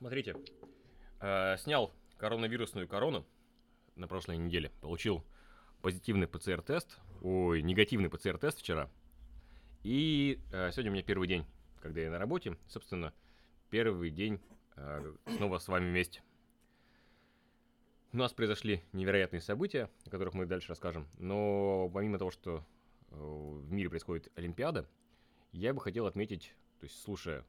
Смотрите, э, снял коронавирусную корону на прошлой неделе. Получил позитивный ПЦР-тест, ой, негативный ПЦР-тест вчера. И э, сегодня у меня первый день, когда я на работе. Собственно, первый день э, снова с вами вместе. У нас произошли невероятные события, о которых мы дальше расскажем. Но помимо того, что э, в мире происходит Олимпиада, я бы хотел отметить, то есть слушая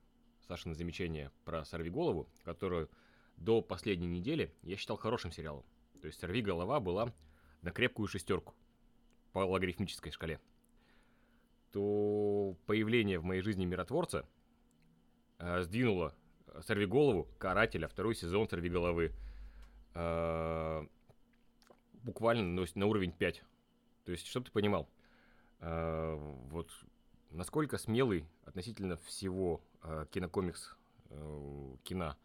Сашины замечание про «Сорви голову», которую до последней недели я считал хорошим сериалом. То есть «Сорви голова» была на крепкую шестерку по логарифмической шкале. То появление в моей жизни миротворца э, сдвинуло «Сорви голову», «Карателя», второй сезон «Сорви головы», э, буквально на, уровень 5. То есть, чтобы ты понимал, э, вот насколько смелый относительно всего кинокомикс э, кино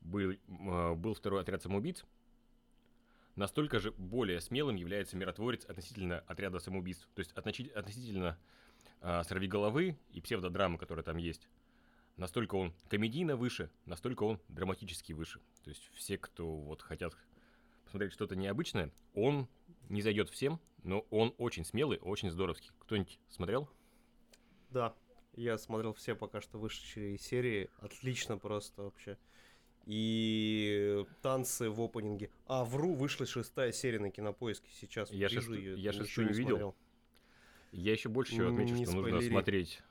был, э, был второй отряд самоубийц, настолько же более смелым является миротворец относительно отряда самоубийств. То есть относительно э, головы и псевдодрамы, которая там есть. Настолько он комедийно выше, настолько он драматически выше. То есть все, кто вот хотят посмотреть что-то необычное, он не зайдет всем, но он очень смелый, очень здоровский. Кто-нибудь смотрел? Да, я смотрел все пока что вышедшие серии. Отлично просто вообще. И танцы в опенинге. А, вру, вышла шестая серия на кинопоиске сейчас. Я, шест... ее, я шестую не видел. Смотрел. Я еще больше всего отмечу, не что спойлери. нужно смотреть.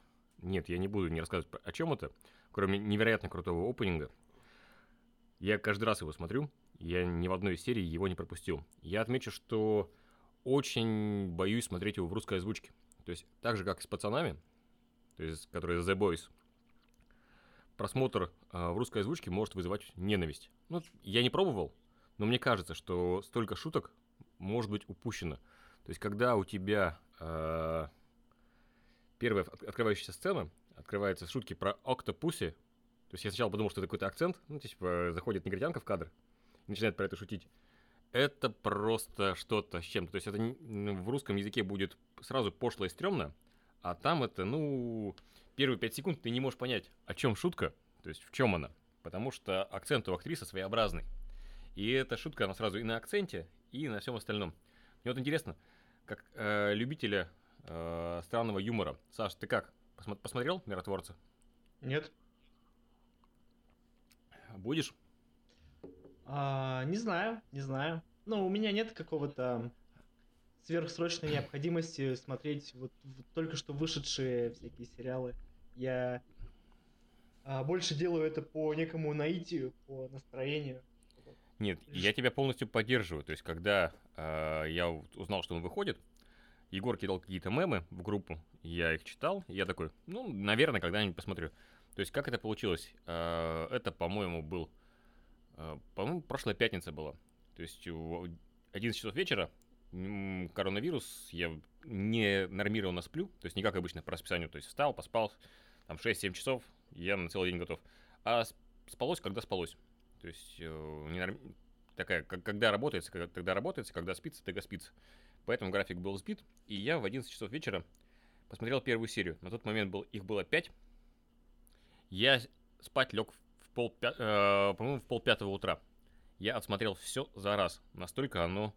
Нет, я не буду не рассказывать о чем это, кроме невероятно крутого опенинга. Я каждый раз его смотрю, я ни в одной из серий его не пропустил. Я отмечу, что очень боюсь смотреть его в русской озвучке. То есть, так же, как и с пацанами, то есть, который The Boys, просмотр э, в русской озвучке может вызывать ненависть. Ну, я не пробовал, но мне кажется, что столько шуток может быть упущено. То есть, когда у тебя э, первая открывающаяся сцена, открываются шутки про октопуси, то есть я сначала подумал, что это какой-то акцент, ну, типа, заходит негритянка в кадр начинает про это шутить. Это просто что-то с чем-то. То есть это в русском языке будет сразу пошло и стрёмно, а там это, ну, первые пять секунд ты не можешь понять, о чем шутка, то есть в чем она. Потому что акцент у актрисы своеобразный. И эта шутка, она сразу и на акценте, и на всем остальном. Мне вот интересно, как э, любителя э, странного юмора. Саш, ты как? Посмо- посмотрел «Миротворца»? Нет. Будешь? А, не знаю, не знаю. Ну, у меня нет какого-то сверхсрочной необходимости смотреть вот, вот только что вышедшие всякие сериалы. Я а, больше делаю это по некому наитию, по настроению. Нет, я тебя полностью поддерживаю. То есть, когда э, я узнал, что он выходит, Егор кидал какие-то мемы в группу, я их читал, и я такой, ну, наверное, когда-нибудь посмотрю. То есть, как это получилось? Э, это, по-моему, был... Э, по-моему, прошлая пятница была. То есть, 11 часов вечера коронавирус, я не нормированно сплю, то есть не как обычно по расписанию, то есть встал, поспал, там 6-7 часов, я на целый день готов. А спалось, когда спалось. То есть э, не норм... такая, как, когда работается, когда, тогда работается, когда спится, тогда спится. Поэтому график был сбит, и я в 11 часов вечера посмотрел первую серию. На тот момент был, их было 5. Я спать лег в пол, э, по-моему, в пол пятого утра. Я отсмотрел все за раз. Настолько оно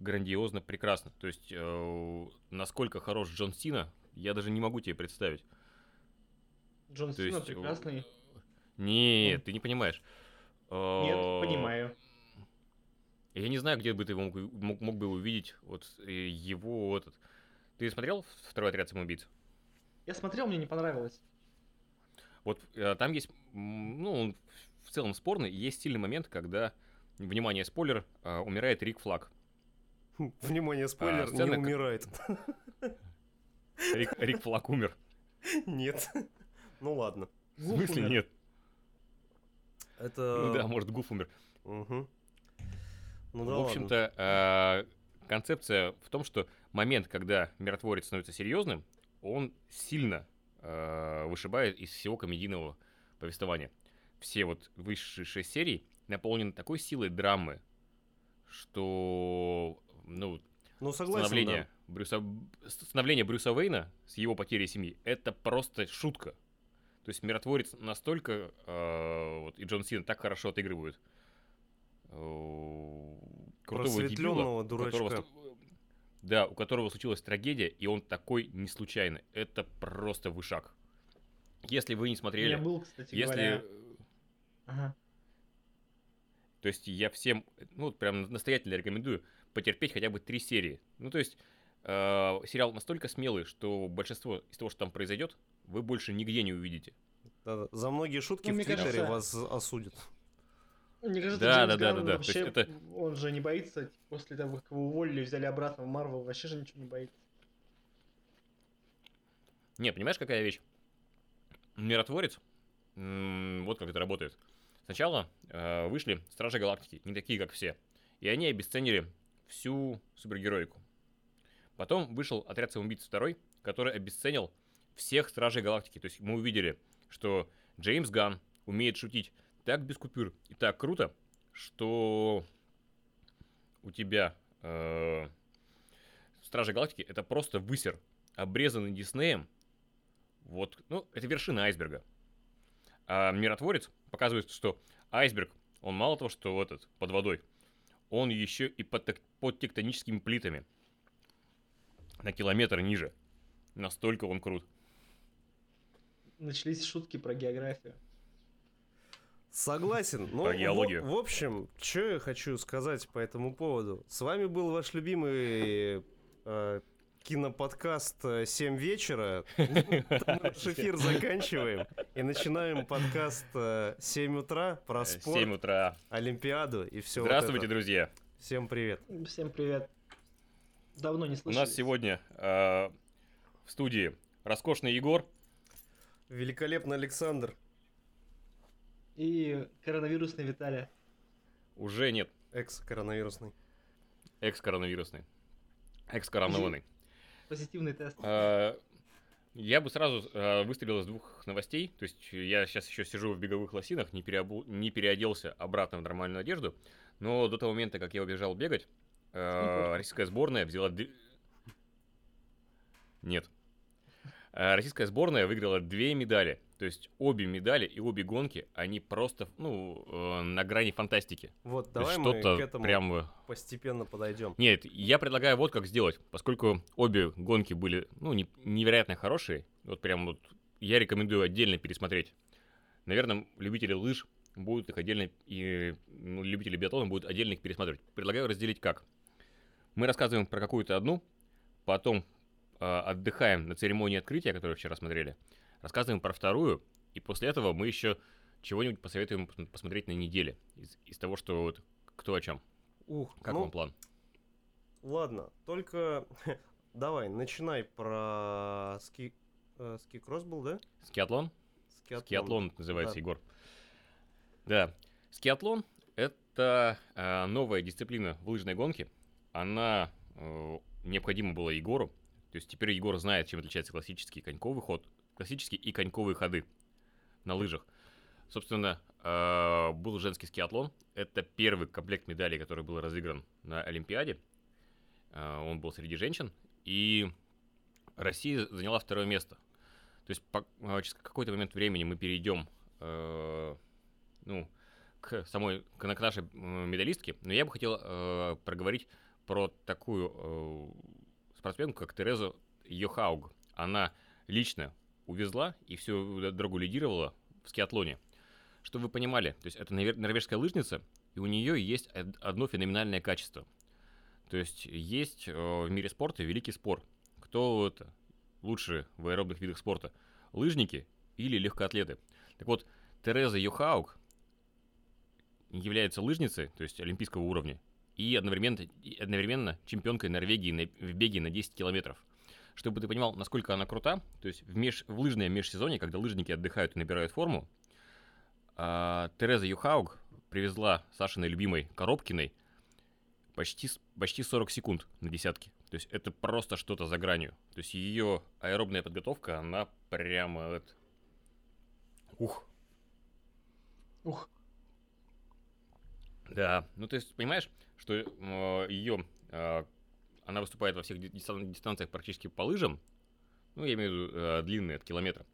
грандиозно прекрасно. То есть, э, насколько хорош Джон Сина, я даже не могу тебе представить. Джон То Сина есть, прекрасный. Нет, ну. ты не понимаешь. Нет, э, понимаю. Я не знаю, где бы ты мог, мог, мог бы увидеть вот э, его этот. Ты смотрел второй отряд самоубийц? Я смотрел, мне не понравилось. Вот э, там есть, ну, он в целом спорный, есть сильный момент, когда, внимание, спойлер, умирает Рик Флаг. Внимание, спойлер, а, сцена... не умирает. Рик, Рик Флак умер. Нет. Ну ладно. В смысле нет? Это... Ну да, может, Гуф умер. Угу. Ну да В общем-то, э, концепция в том, что момент, когда миротворец становится серьезным, он сильно э, вышибает из всего комедийного повествования. Все вот высшие шесть серий наполнены такой силой драмы, что ну, ну согласен, становление, да. Брюса, становление Брюса Уэйна с его потерей семьи, это просто шутка. То есть миротворец настолько, э, вот, и Джон Сина так хорошо отыгрывают э, крутого дебила, дурачка. Которого, да, у которого случилась трагедия, и он такой не случайный. Это просто вышаг. Если вы не смотрели... Я был, кстати если... говоря... Ага. То есть я всем, ну, прям настоятельно рекомендую потерпеть хотя бы три серии. Ну, то есть э, сериал настолько смелый, что большинство из того, что там произойдет, вы больше нигде не увидите. Да, за многие шутки ну, в Твиттере кажется... вас осудят. Мне кажется, да, Джеймс да, да, да, да. Вообще, это... он же не боится, после того, как его уволили, взяли обратно в Марвел, вообще же ничего не боится. Не, понимаешь, какая вещь? Миротворец, вот как это работает. Сначала э, вышли Стражи Галактики, не такие, как все. И они обесценили всю супергероику. Потом вышел Отряд самоубийц второй, который обесценил всех Стражей Галактики. То есть мы увидели, что Джеймс Ган умеет шутить так без купюр и так круто, что у тебя э, Стражи Галактики это просто высер, обрезанный Диснеем. Вот, ну, это вершина айсберга. А миротворец показывает, что айсберг, он мало того, что этот, под водой, он еще и под, под тектоническими плитами. На километр ниже. Настолько он крут. Начались шутки про географию. Согласен. Ну, Про геологию. В, в общем, что я хочу сказать по этому поводу. С вами был ваш любимый э, киноподкаст «7 вечера». Наш эфир заканчиваем и начинаем подкаст 7 утра про спорт, 7 утра. Олимпиаду и все Здравствуйте, друзья. Всем привет. Всем привет. Давно не слышали. У нас сегодня э, в студии роскошный Егор. Великолепный Александр. И коронавирусный Виталий. Уже нет. Экс-коронавирусный. Экс-коронавирусный. Экс-коронованный. Позитивный тест. А, я бы сразу а, выстрелил из двух новостей. То есть я сейчас еще сижу в беговых лосинах, не, переобу... не переоделся обратно в нормальную одежду. Но до того момента, как я убежал бегать, а, российская сборная взяла... Нет. Российская сборная выиграла две медали. То есть обе медали и обе гонки, они просто, ну, э, на грани фантастики. Вот, давай мы к этому прям... постепенно подойдем. Нет, я предлагаю вот как сделать. Поскольку обе гонки были, ну, не, невероятно хорошие, вот прям вот я рекомендую отдельно пересмотреть. Наверное, любители лыж будут их отдельно, и ну, любители биатлона будут отдельно их пересматривать. Предлагаю разделить как. Мы рассказываем про какую-то одну, потом э, отдыхаем на церемонии открытия, которую вчера смотрели, рассказываем про вторую, и после этого мы еще чего-нибудь посоветуем посмотреть на неделе из, из того, что вот кто о чем. Ух, как ну, вам план? Ладно, только давай, начинай про ски, э, ски-кросс был, да? Скиатлон? Скиатлон, Скиатлон называется, да. Егор. Да, скиатлон — это э, новая дисциплина в лыжной гонке. Она э, необходима была Егору. То есть теперь Егор знает, чем отличается классический коньковый ход классические и коньковые ходы на лыжах. Собственно, э, был женский скиатлон. Это первый комплект медалей, который был разыгран на Олимпиаде. Э, он был среди женщин. И Россия заняла второе место. То есть по, э, через какой-то момент времени мы перейдем ну, к самой, к, к нашей медалистке. Но я бы хотел э, проговорить про такую спортсменку, как Тереза Йохауг. Она лично увезла и всю дорогу лидировала в скиатлоне. Чтобы вы понимали, то есть это норвежская лыжница, и у нее есть одно феноменальное качество. То есть есть э, в мире спорта великий спор. Кто это лучше в аэробных видах спорта? Лыжники или легкоатлеты? Так вот, Тереза Юхаук является лыжницей, то есть олимпийского уровня, и одновременно, одновременно чемпионкой Норвегии на, в беге на 10 километров чтобы ты понимал, насколько она крута, то есть в, меж, в лыжное межсезонье, когда лыжники отдыхают и набирают форму, а, Тереза Юхауг привезла Сашиной любимой Коробкиной почти, почти 40 секунд на десятке. То есть это просто что-то за гранью. То есть ее аэробная подготовка, она прямо... Это... Ух. Ух. Да, ну есть понимаешь, что э, ее э, она выступает во всех дистанциях практически по лыжам, ну, я имею в виду э, длинные, от километра.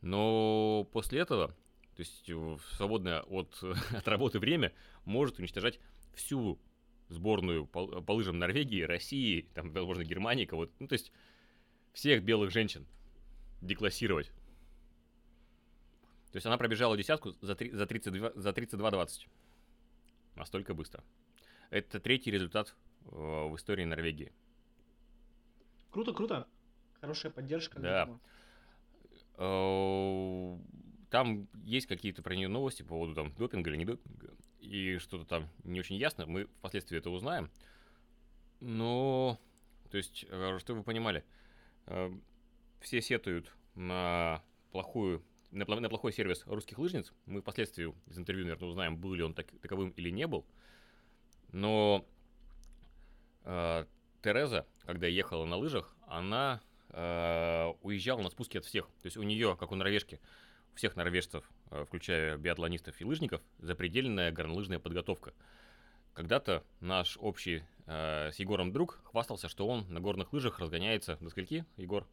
Но после этого, то есть свободное от, от работы время, может уничтожать всю сборную по, по лыжам Норвегии, России, там, возможно, Германии, кого-то. Ну, то есть всех белых женщин деклассировать. То есть она пробежала десятку за, 3, за 32-20. За 32 Настолько быстро. Это третий результат э, в истории Норвегии. Круто, круто. Хорошая поддержка. Да. Э, там есть какие-то про нее новости по поводу там допинга или не допинга. И что-то там не очень ясно. Мы впоследствии это узнаем. Но, то есть, э, что вы понимали, все сетуют на плохую на, на плохой сервис русских лыжниц. Мы впоследствии из интервью, наверное, узнаем, был ли он так, таковым или не был. Но э, Тереза, когда ехала на лыжах, она э, уезжала на спуске от всех. То есть у нее, как у норвежки, у всех норвежцев, э, включая биатлонистов и лыжников, запредельная горнолыжная подготовка. Когда-то наш общий э, с Егором друг хвастался, что он на горных лыжах разгоняется до скольки, Егор?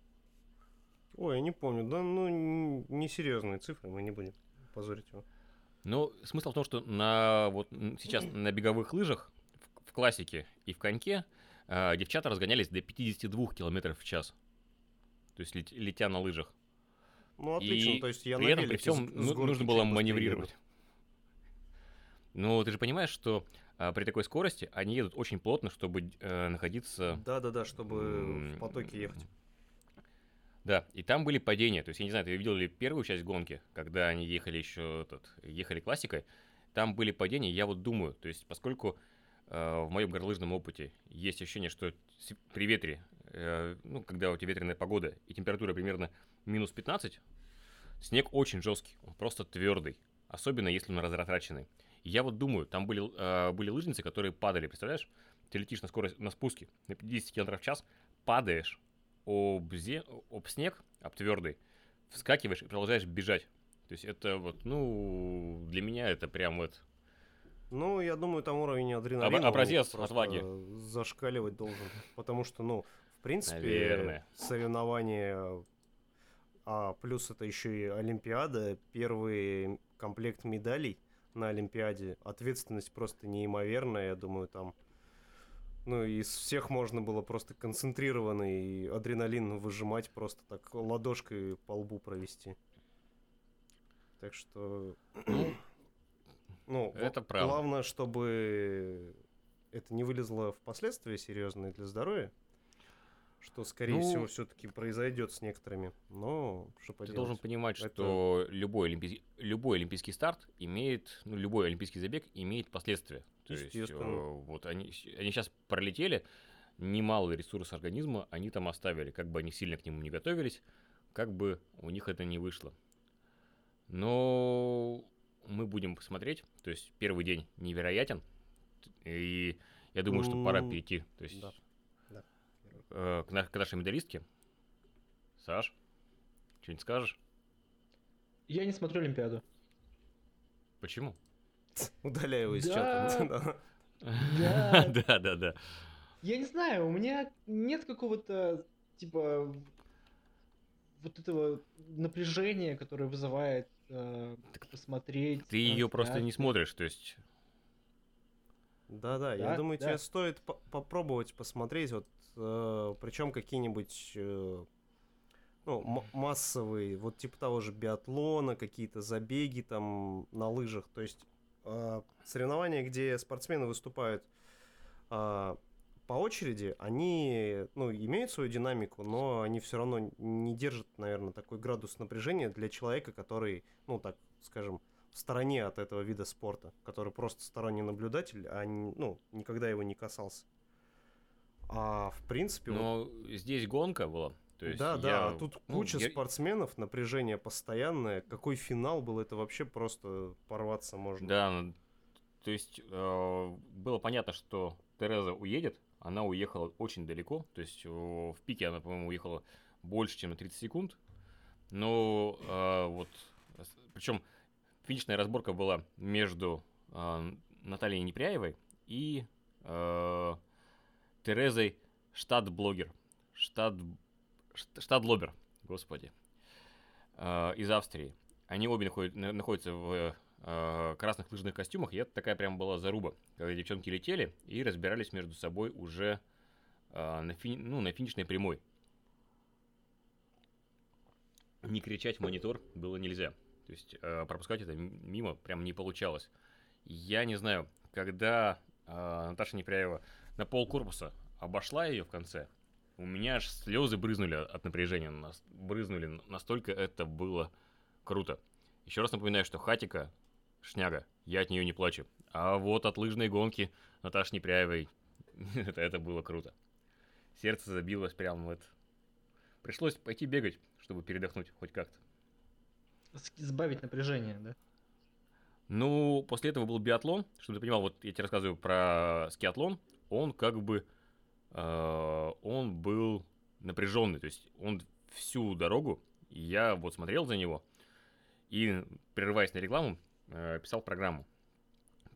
Ой, я не помню. Да, ну, несерьезные цифры, мы не будем позорить его. Ну, смысл в том, что на, вот, сейчас на беговых лыжах в, в классике и в коньке э, девчата разгонялись до 52 км в час. То есть лет, летя на лыжах. Ну, отлично, и то есть я при этом при всем ну, нужно было маневрировать. Ну, ты же понимаешь, что а, при такой скорости они едут очень плотно, чтобы э, находиться... Да-да-да, чтобы в потоке ехать. Да, и там были падения. То есть, я не знаю, ты видел ли первую часть гонки, когда они ехали еще, этот, ехали классикой, там были падения, я вот думаю, то есть, поскольку э, в моем горнолыжном опыте есть ощущение, что при ветре, э, ну, когда у тебя ветреная погода и температура примерно минус 15, снег очень жесткий, он просто твердый, особенно если он разратраченный. Я вот думаю, там были, э, были лыжницы, которые падали, представляешь? Ты летишь на скорость, на спуске на 50 км в час, падаешь, об, зе... об снег, об твердый, вскакиваешь и продолжаешь бежать. То есть это вот, ну, для меня это прям вот... Ну, я думаю, там уровень адреналина Об, образец отваги. зашкаливать должен. Потому что, ну, в принципе, Наверное. соревнования, а плюс это еще и Олимпиада, первый комплект медалей на Олимпиаде, ответственность просто неимоверная, я думаю, там ну, из всех можно было просто концентрированный адреналин выжимать, просто так ладошкой по лбу провести. Так что... Ну, это правда. Главное, чтобы это не вылезло впоследствии серьезные для здоровья что, скорее ну, всего, все-таки произойдет с некоторыми. Но что поделать? Ты должен понимать, Это... что любой, олимпийский, любой олимпийский старт имеет, ну, любой олимпийский забег имеет последствия. То есть, э, вот они, они сейчас пролетели, немалый ресурс организма они там оставили, как бы они сильно к нему не готовились, как бы у них это не вышло. Но мы будем посмотреть, то есть первый день невероятен, и я думаю, что пора перейти. То есть да э, к, на, к нашей медалистке. Саш, что-нибудь скажешь? Я не смотрю Олимпиаду. Почему? Удаляю его из чата. Да, да, да, да. Я не знаю, у меня нет какого-то, типа, вот этого напряжения, которое вызывает э, посмотреть. Ты ее просто не смотришь, то есть. Да, да, я думаю, тебе стоит попробовать посмотреть вот э, причем какие-нибудь э, ну, массовые, вот типа того же биатлона, какие-то забеги там на лыжах, то есть соревнования, где спортсмены выступают э, по очереди, они ну, имеют свою динамику, но они все равно не держат, наверное, такой градус напряжения для человека, который, ну так скажем, в стороне от этого вида спорта, который просто сторонний наблюдатель, а не, ну, никогда его не касался. А в принципе... Но вот... здесь гонка была. То есть да, я... да, а тут ну, куча я... спортсменов, напряжение постоянное. Какой финал был, это вообще просто порваться можно. Да, ну, то есть э, было понятно, что Тереза уедет, она уехала очень далеко, то есть в пике она, по-моему, уехала больше, чем на 30 секунд. Но э, вот, причем финишная разборка была между э, Натальей Непряевой и э, Терезой штат-блогер. Штат... Штат-лобер, господи. э, из Австрии. Они обе находят, находятся в э, красных лыжных костюмах, и это такая прям была заруба, когда девчонки летели и разбирались между собой уже э, на, фини, ну, на финишной прямой. Не кричать в монитор было нельзя. То есть пропускать это мимо прям не получалось. Я не знаю, когда Наташа Непряева на пол корпуса обошла ее в конце, у меня аж слезы брызнули от напряжения, брызнули, настолько это было круто. Еще раз напоминаю, что Хатика шняга, я от нее не плачу. А вот от лыжной гонки Наташи Непряевой, это, это было круто. Сердце забилось прямо в это. Пришлось пойти бегать, чтобы передохнуть хоть как-то. Сбавить напряжение, да? Ну, после этого был биатлон, чтобы ты понимал, вот я тебе рассказываю про скиатлон, он как бы, он был напряженный, то есть он всю дорогу, я вот смотрел за него, и, прерываясь на рекламу, э, писал программу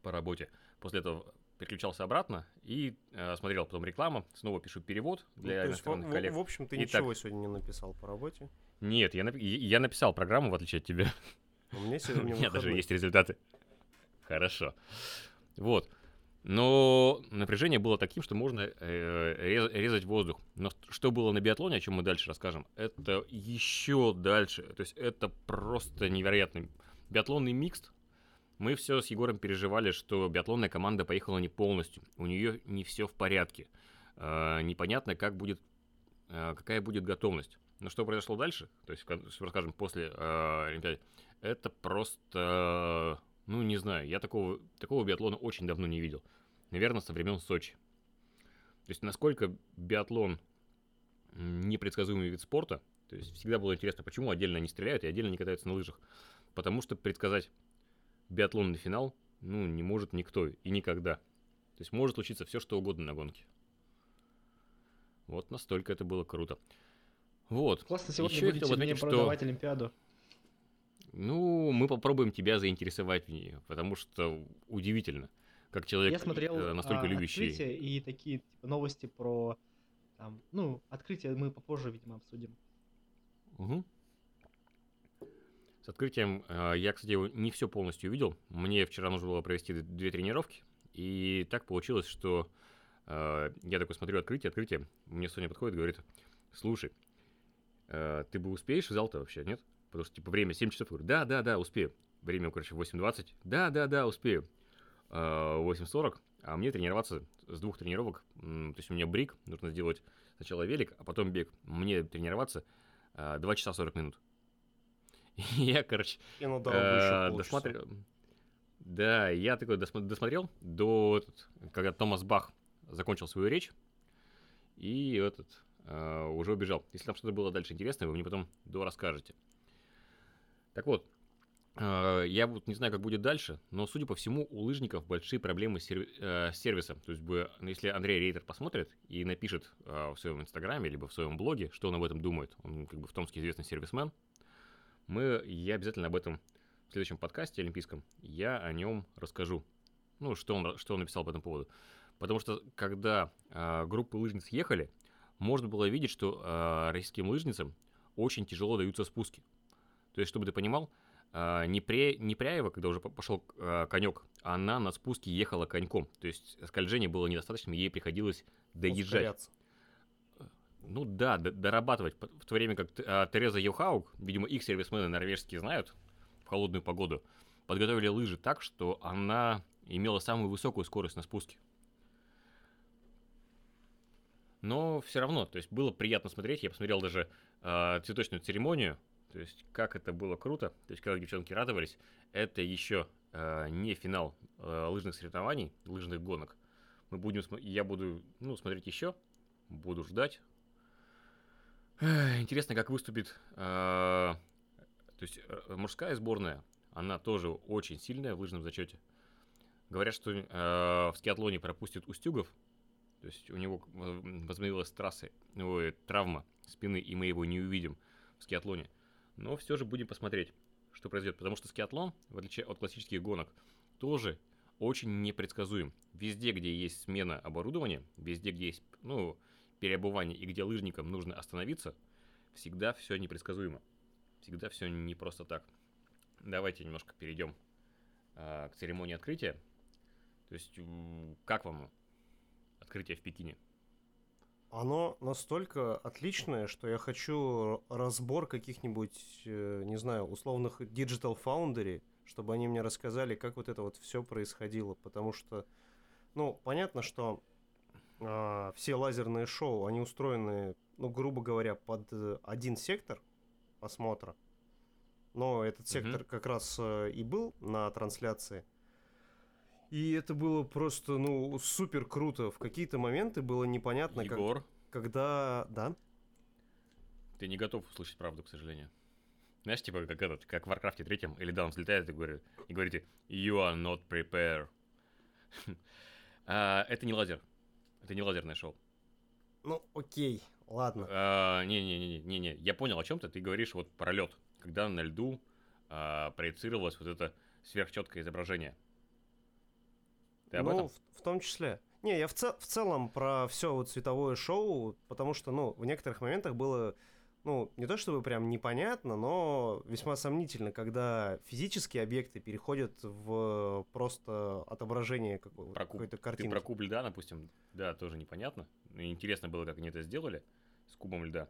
по работе. После этого переключался обратно и э, смотрел потом рекламу, снова пишу перевод ну, для ну, иностранных в, коллег. В, в общем, ты и ничего так... сегодня не написал по работе? Нет, я, я написал программу, в отличие от тебя. У меня сегодня У меня даже есть результаты. Хорошо. Вот. Но напряжение было таким, что можно э, резать воздух. Но что было на биатлоне, о чем мы дальше расскажем, это еще дальше. То есть это просто невероятный биатлонный микс. Мы все с Егором переживали, что биатлонная команда поехала не полностью. У нее не все в порядке. Э, непонятно, как будет, э, какая будет готовность. Но что произошло дальше, то есть, расскажем, после Олимпиады, это просто ну, не знаю, я такого, такого биатлона очень давно не видел. Наверное, со времен Сочи. То есть, насколько биатлон непредсказуемый вид спорта, то есть всегда было интересно, почему отдельно они стреляют и отдельно не катаются на лыжах. Потому что предсказать биатлонный финал, ну, не может никто и никогда. То есть может случиться все, что угодно на гонке. Вот настолько это было круто. Вот. Классно сегодня Еще будете мне что... продавать Олимпиаду. Ну, мы попробуем тебя заинтересовать в ней, потому что удивительно, как человек Я смотрел э, настолько а, любящий. и такие типа, новости про там, ну, открытие мы попозже, видимо, обсудим. Угу. С открытием э, я, кстати, не все полностью увидел. Мне вчера нужно было провести две тренировки, и так получилось, что э, я такой смотрю открытие, открытие. Мне Соня подходит и говорит, слушай, э, ты бы успеешь в зал-то вообще, нет? Потому что, типа, время 7 часов. Я говорю, да, да, да, успею. Время, короче, 8.20. Да, да, да, успею. 8.40. А, а мне тренироваться с двух тренировок. То есть у меня брик, нужно сделать сначала велик, а потом бег. Мне тренироваться 2 а, часа 40 минут. И я, короче, и на э, досмотрел. Да, я такой досмотрел до, когда Томас Бах закончил свою речь, и этот э, уже убежал. Если там что-то было дальше интересное, вы мне потом до расскажете. Так вот, э, я вот не знаю, как будет дальше, но, судя по всему, у лыжников большие проблемы с, серви- э, сервисом. То есть, бы, ну, если Андрей Рейтер посмотрит и напишет э, в своем инстаграме, либо в своем блоге, что он об этом думает, он как бы в Томске известный сервисмен, мы, я обязательно об этом в следующем подкасте олимпийском, я о нем расскажу. Ну, что он, что он написал по этому поводу. Потому что, когда э, группы лыжниц ехали, можно было видеть, что э, российским лыжницам очень тяжело даются спуски. То есть, чтобы ты понимал, а, Непре... Непряева, когда уже пошел а, конек, она на спуске ехала коньком. То есть скольжение было недостаточным, ей приходилось доезжать. Ну да, дорабатывать. В то время как а, Тереза Йохаук, видимо, их сервисмены норвежские знают в холодную погоду, подготовили лыжи так, что она имела самую высокую скорость на спуске. Но все равно, то есть было приятно смотреть. Я посмотрел даже э, цветочную церемонию то есть, как это было круто. То есть, когда девчонки радовались, это еще э, не финал э, лыжных соревнований, лыжных гонок. Мы будем, я буду, ну, смотреть еще, буду ждать. Интересно, как выступит, э, то есть, э, мужская сборная, она тоже очень сильная в лыжном зачете. Говорят, что э, в скиатлоне пропустит Устюгов, то есть у него возобновилась трасса, ой, травма спины, и мы его не увидим в скиатлоне но все же будем посмотреть, что произойдет, потому что скиатлон, в отличие от классических гонок, тоже очень непредсказуем. Везде, где есть смена оборудования, везде, где есть ну, переобувание и где лыжникам нужно остановиться, всегда все непредсказуемо. всегда все не просто так. Давайте немножко перейдем а, к церемонии открытия. То есть, как вам открытие в Пекине? Оно настолько отличное, что я хочу разбор каких-нибудь, э, не знаю, условных Digital Foundry, чтобы они мне рассказали, как вот это вот все происходило. Потому что, ну, понятно, что э, все лазерные шоу, они устроены, ну, грубо говоря, под э, один сектор осмотра. Но этот сектор mm-hmm. как раз э, и был на трансляции. И это было просто, ну, супер круто. В какие-то моменты было непонятно, Егор, как, когда... Да? Ты не готов услышать правду, к сожалению. Знаешь, типа, как этот, как в Warcraft 3, или да, он взлетает и говорит, и говорите, you are not prepared. а, это не лазер. Это не лазерное шоу. Ну, окей, ладно. А, Не-не-не-не-не, я понял, о чем ты. Ты говоришь вот про лед, когда на льду а, проецировалось вот это сверхчеткое изображение. Ты об ну, этом? В, в том числе. Не, я в, цел, в целом про все вот цветовое шоу, потому что, ну, в некоторых моментах было, ну, не то чтобы прям непонятно, но весьма сомнительно, когда физические объекты переходят в просто отображение какой- про какой-то картинки. Ты про куб льда, допустим, да, тоже непонятно. Интересно было, как они это сделали с кубом льда.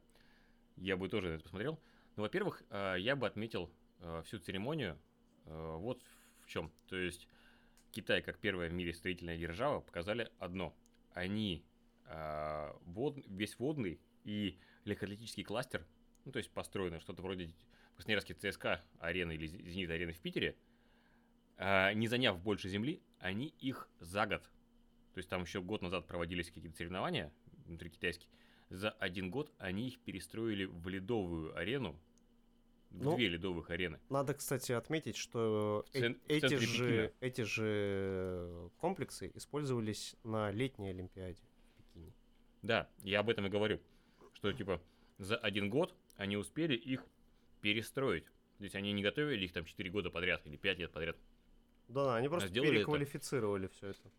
Я бы тоже это посмотрел. Ну, во-первых, э, я бы отметил э, всю церемонию э, вот в чем. То есть Китай, как первая в мире строительная держава, показали одно. Они э, вод, весь водный и легкоатлетический кластер, ну, то есть построено что-то вроде Красноярской ЦСКА арены или Зенит арены в Питере, э, не заняв больше земли, они их за год, то есть там еще год назад проводились какие-то соревнования внутри китайские, за один год они их перестроили в ледовую арену, ну, две ледовых арены. Надо, кстати, отметить, что э эти, же, эти же комплексы использовались на летней Олимпиаде в Пекине. Да, я об этом и говорю, что типа за один год они успели их перестроить. То есть они не готовили их там 4 года подряд или 5 лет подряд. Да, они просто переквалифицировали это. все это.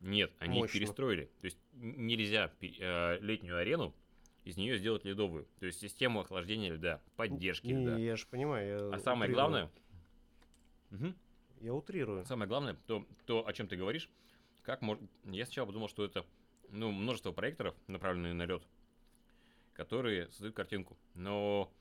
Нет, они Мощно. их перестроили. То есть нельзя э, летнюю арену из нее сделать ледовую. То есть систему охлаждения льда, поддержки не, льда. Я же понимаю. Я а самое главное... Угу. Я утрирую. Самое главное, то, то, о чем ты говоришь, как мож... я сначала подумал, что это ну, множество проекторов, направленные на лед, которые создают картинку. Но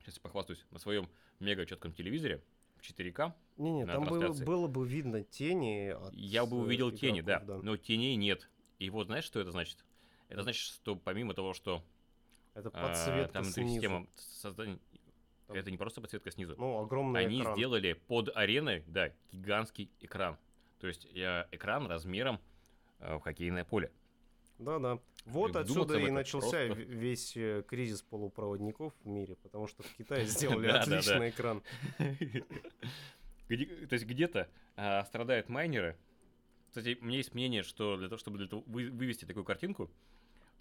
сейчас я похвастаюсь на своем мега четком телевизоре в 4К. Не-не, там было, было бы видно тени. От я бы увидел игроков, тени, да, да, но теней нет. И вот знаешь, что это значит? Это значит, что помимо того, что это а, подсветка а, там внутри система создания... Там... Это не просто подсветка снизу. Ну, огромный Они экран. сделали под ареной, да, гигантский экран. То есть я, экран размером э, в хоккейное поле. Да-да. Вот и отсюда и начался просто... весь э, кризис полупроводников в мире, потому что в Китае сделали отличный экран. То есть где-то а, страдают майнеры. Кстати, у меня есть мнение, что для того, чтобы вывести такую картинку,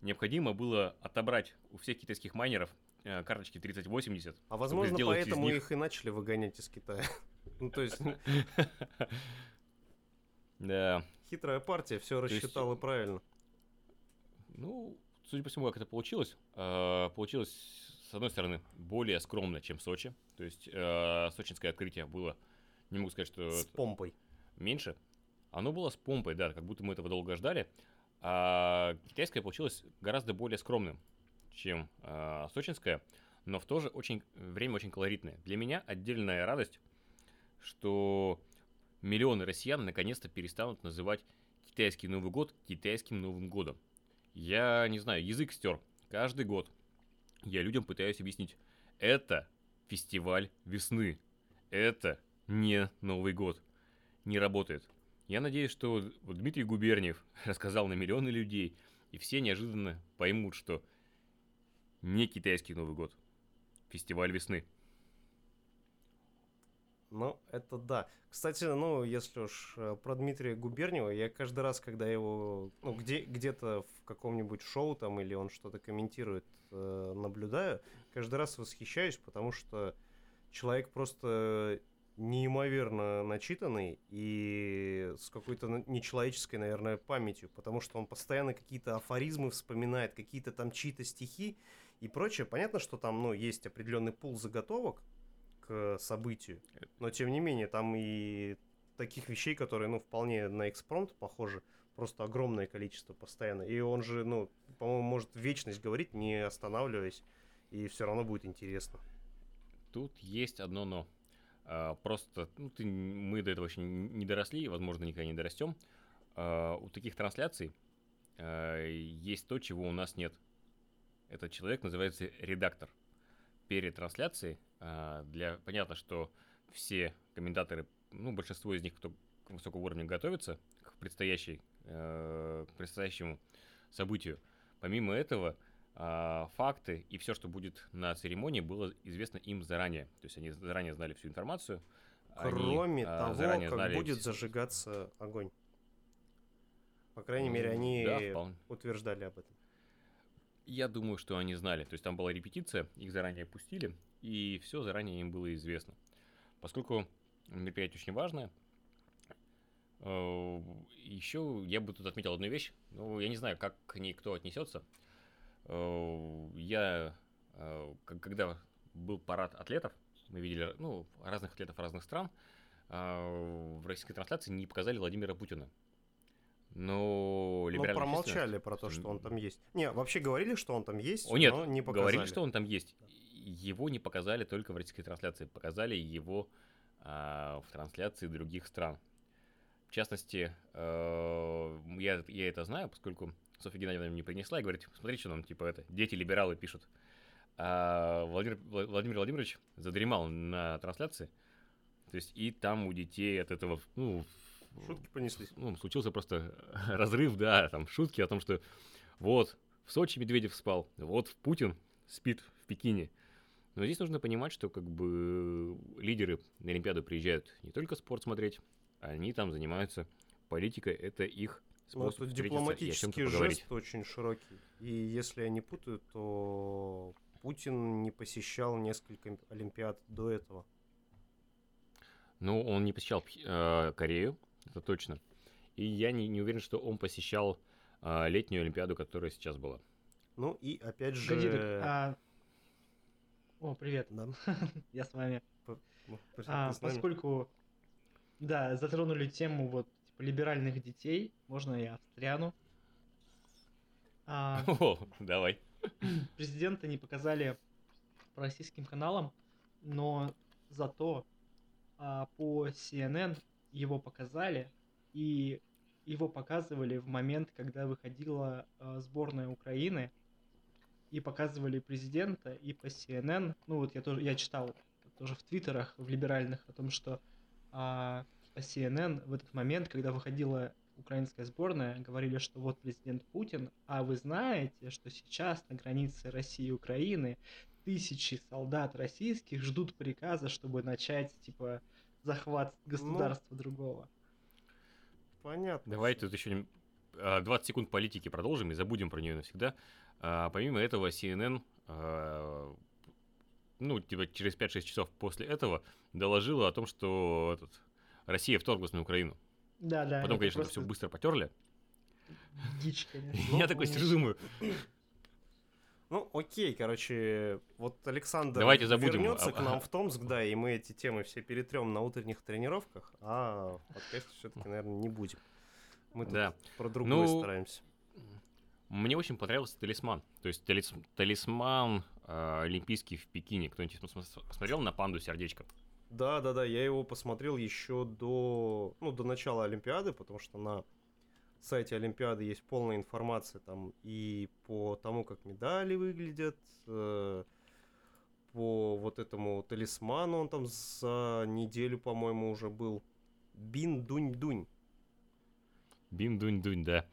необходимо было отобрать у всех китайских майнеров э, карточки 3080. А возможно, поэтому них... их и начали выгонять из Китая. Ну, то есть... Да. Хитрая партия, все рассчитала правильно. Ну, судя по всему, как это получилось, э, получилось, с одной стороны, более скромно, чем Сочи. То есть, э, сочинское открытие было, не могу сказать, что... С помпой. Меньше. Оно было с помпой, да, как будто мы этого долго ждали. А китайское получилось гораздо более скромным, чем э, сочинское, но в то же очень, время очень колоритное. Для меня отдельная радость, что миллионы россиян наконец-то перестанут называть китайский Новый год китайским Новым годом. Я не знаю, язык стер. Каждый год я людям пытаюсь объяснить. Это фестиваль весны. Это не Новый год. Не работает. Я надеюсь, что Дмитрий Губерниев рассказал на миллионы людей, и все неожиданно поймут, что не китайский Новый год, фестиваль весны. Ну, это да. Кстати, ну, если уж э, про Дмитрия Губерниева, я каждый раз, когда его, ну, где, где-то в каком-нибудь шоу там, или он что-то комментирует, э, наблюдаю, каждый раз восхищаюсь, потому что человек просто неимоверно начитанный и с какой-то нечеловеческой, наверное, памятью, потому что он постоянно какие-то афоризмы вспоминает, какие-то там чьи-то стихи и прочее. Понятно, что там, ну, есть определенный пул заготовок к событию, но тем не менее там и таких вещей, которые, ну, вполне на экспромт похожи, просто огромное количество постоянно. И он же, ну, по-моему, может вечность говорить, не останавливаясь, и все равно будет интересно. Тут есть одно но. А, просто ну, ты, мы до этого еще не доросли, возможно, никогда не дорастем. А, у таких трансляций а, есть то, чего у нас нет. Этот человек называется редактор. Перед трансляцией для понятно, что все комментаторы, ну большинство из них, кто к высокому уровню готовится к предстоящей, к предстоящему событию. Помимо этого, факты и все, что будет на церемонии, было известно им заранее. То есть они заранее знали всю информацию. Кроме они, а, того, как знали... будет зажигаться огонь. По крайней мере, они да, утверждали об этом. Я думаю, что они знали. То есть там была репетиция, их заранее пустили, и все заранее им было известно. Поскольку мероприятие очень важное, э, еще я бы тут отметил одну вещь. Ну, я не знаю, как к ней кто отнесется. Э, я, э, когда был парад атлетов, мы видели ну, разных атлетов разных стран, э, в российской трансляции не показали Владимира Путина. Но Ну, промолчали про то, что он там есть. Не, вообще говорили, что он там есть, О, нет, но не показали. говорили, что он там есть. Его не показали только в российской трансляции. Показали его а, в трансляции других стран. В частности, э, я, я это знаю, поскольку Софья Геннадьевна мне принесла и говорит, смотри, что нам, типа, это, дети-либералы пишут. А Владимир, Владимир Владимирович задремал на трансляции, то есть и там у детей от этого, ну... Шутки понеслись. Ну, случился просто разрыв, да, там шутки о том, что вот, в Сочи Медведев спал, вот Путин спит в Пекине. Но здесь нужно понимать, что как бы лидеры на Олимпиаду приезжают не только спорт смотреть, они там занимаются политикой, это их ну, тут дипломатический жест очень широкий. И если я не путаю, то Путин не посещал несколько Олимпиад до этого. Ну, он не посещал э, Корею, это точно. И я не, не уверен, что он посещал э, летнюю Олимпиаду, которая сейчас была. Ну и опять же... Погоди, а... О, привет. Да. я с вами. Ну, а, поскольку, да, затронули тему вот либеральных детей, можно и Австриану. А, О, давай. Президента не показали по российским каналам, но зато а, по CNN его показали, и его показывали в момент, когда выходила а, сборная Украины, и показывали президента, и по CNN, ну вот я тоже, я читал тоже в твиттерах, в либеральных, о том, что а, по CNN в этот момент, когда выходила украинская сборная, говорили, что вот президент Путин, а вы знаете, что сейчас на границе России и Украины тысячи солдат российских ждут приказа, чтобы начать, типа, захват государства ну, другого. Понятно. Давайте тут еще 20 а, секунд политики продолжим и забудем про нее навсегда. А, помимо этого, CNN, а, ну, типа, через 5-6 часов после этого доложила о том, что этот, Россия вторглась на Украину. Да, да. Потом, конечно, просто... все быстро потерли. Дичь, конечно. Я такой сижу, думаю, ну, окей, короче, вот Александр Давайте забудем. вернется к нам в Томск, да, и мы эти темы все перетрем на утренних тренировках, а в подкасте все-таки, наверное, не будем. Мы тут да. про другое ну, стараемся. Мне очень понравился талисман. То есть талис, талисман э, олимпийский в Пекине. Кто-нибудь посмотрел на панду сердечко? Да, да, да, я его посмотрел еще до, ну, до начала Олимпиады, потому что на сайте Олимпиады есть полная информация там и по тому, как медали выглядят, э, по вот этому талисману он там за неделю, по-моему, уже был. Бин-дунь-дунь. Бин-дунь-дунь, да.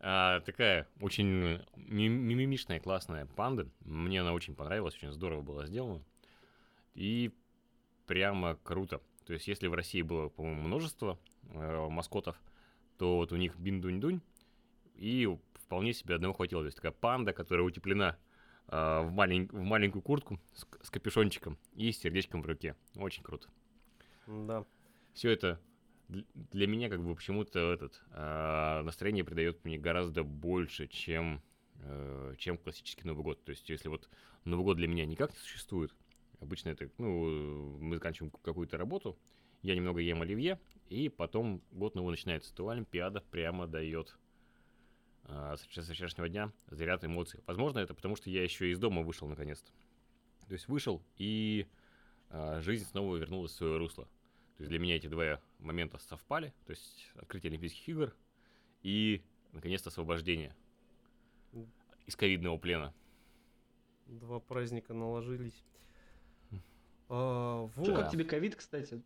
А, такая очень мимимишная, классная панда. Мне она очень понравилась, очень здорово была сделана. И прямо круто. То есть, если в России было, по-моему, множество э, маскотов, то вот у них бин-дунь-дунь, и вполне себе одного хватило. То есть, такая панда, которая утеплена э, в, малень... в маленькую куртку с, с капюшончиком и с сердечком в руке. Очень круто. Да. Все это для меня как бы почему-то этот э, настроение придает мне гораздо больше, чем, э, чем классический Новый год. То есть, если вот Новый год для меня никак не существует, обычно это, ну, мы заканчиваем какую-то работу, я немного ем оливье, и потом год новый начинается, то Олимпиада прямо дает э, с вчерашнего дня заряд эмоций. Возможно, это потому, что я еще из дома вышел наконец-то. То есть вышел, и э, жизнь снова вернулась в свое русло. То есть для меня эти два момента совпали, то есть открытие Олимпийских игр и, наконец-то, освобождение из ковидного плена. Два праздника наложились. А, вот. Что, как тебе ковид, кстати?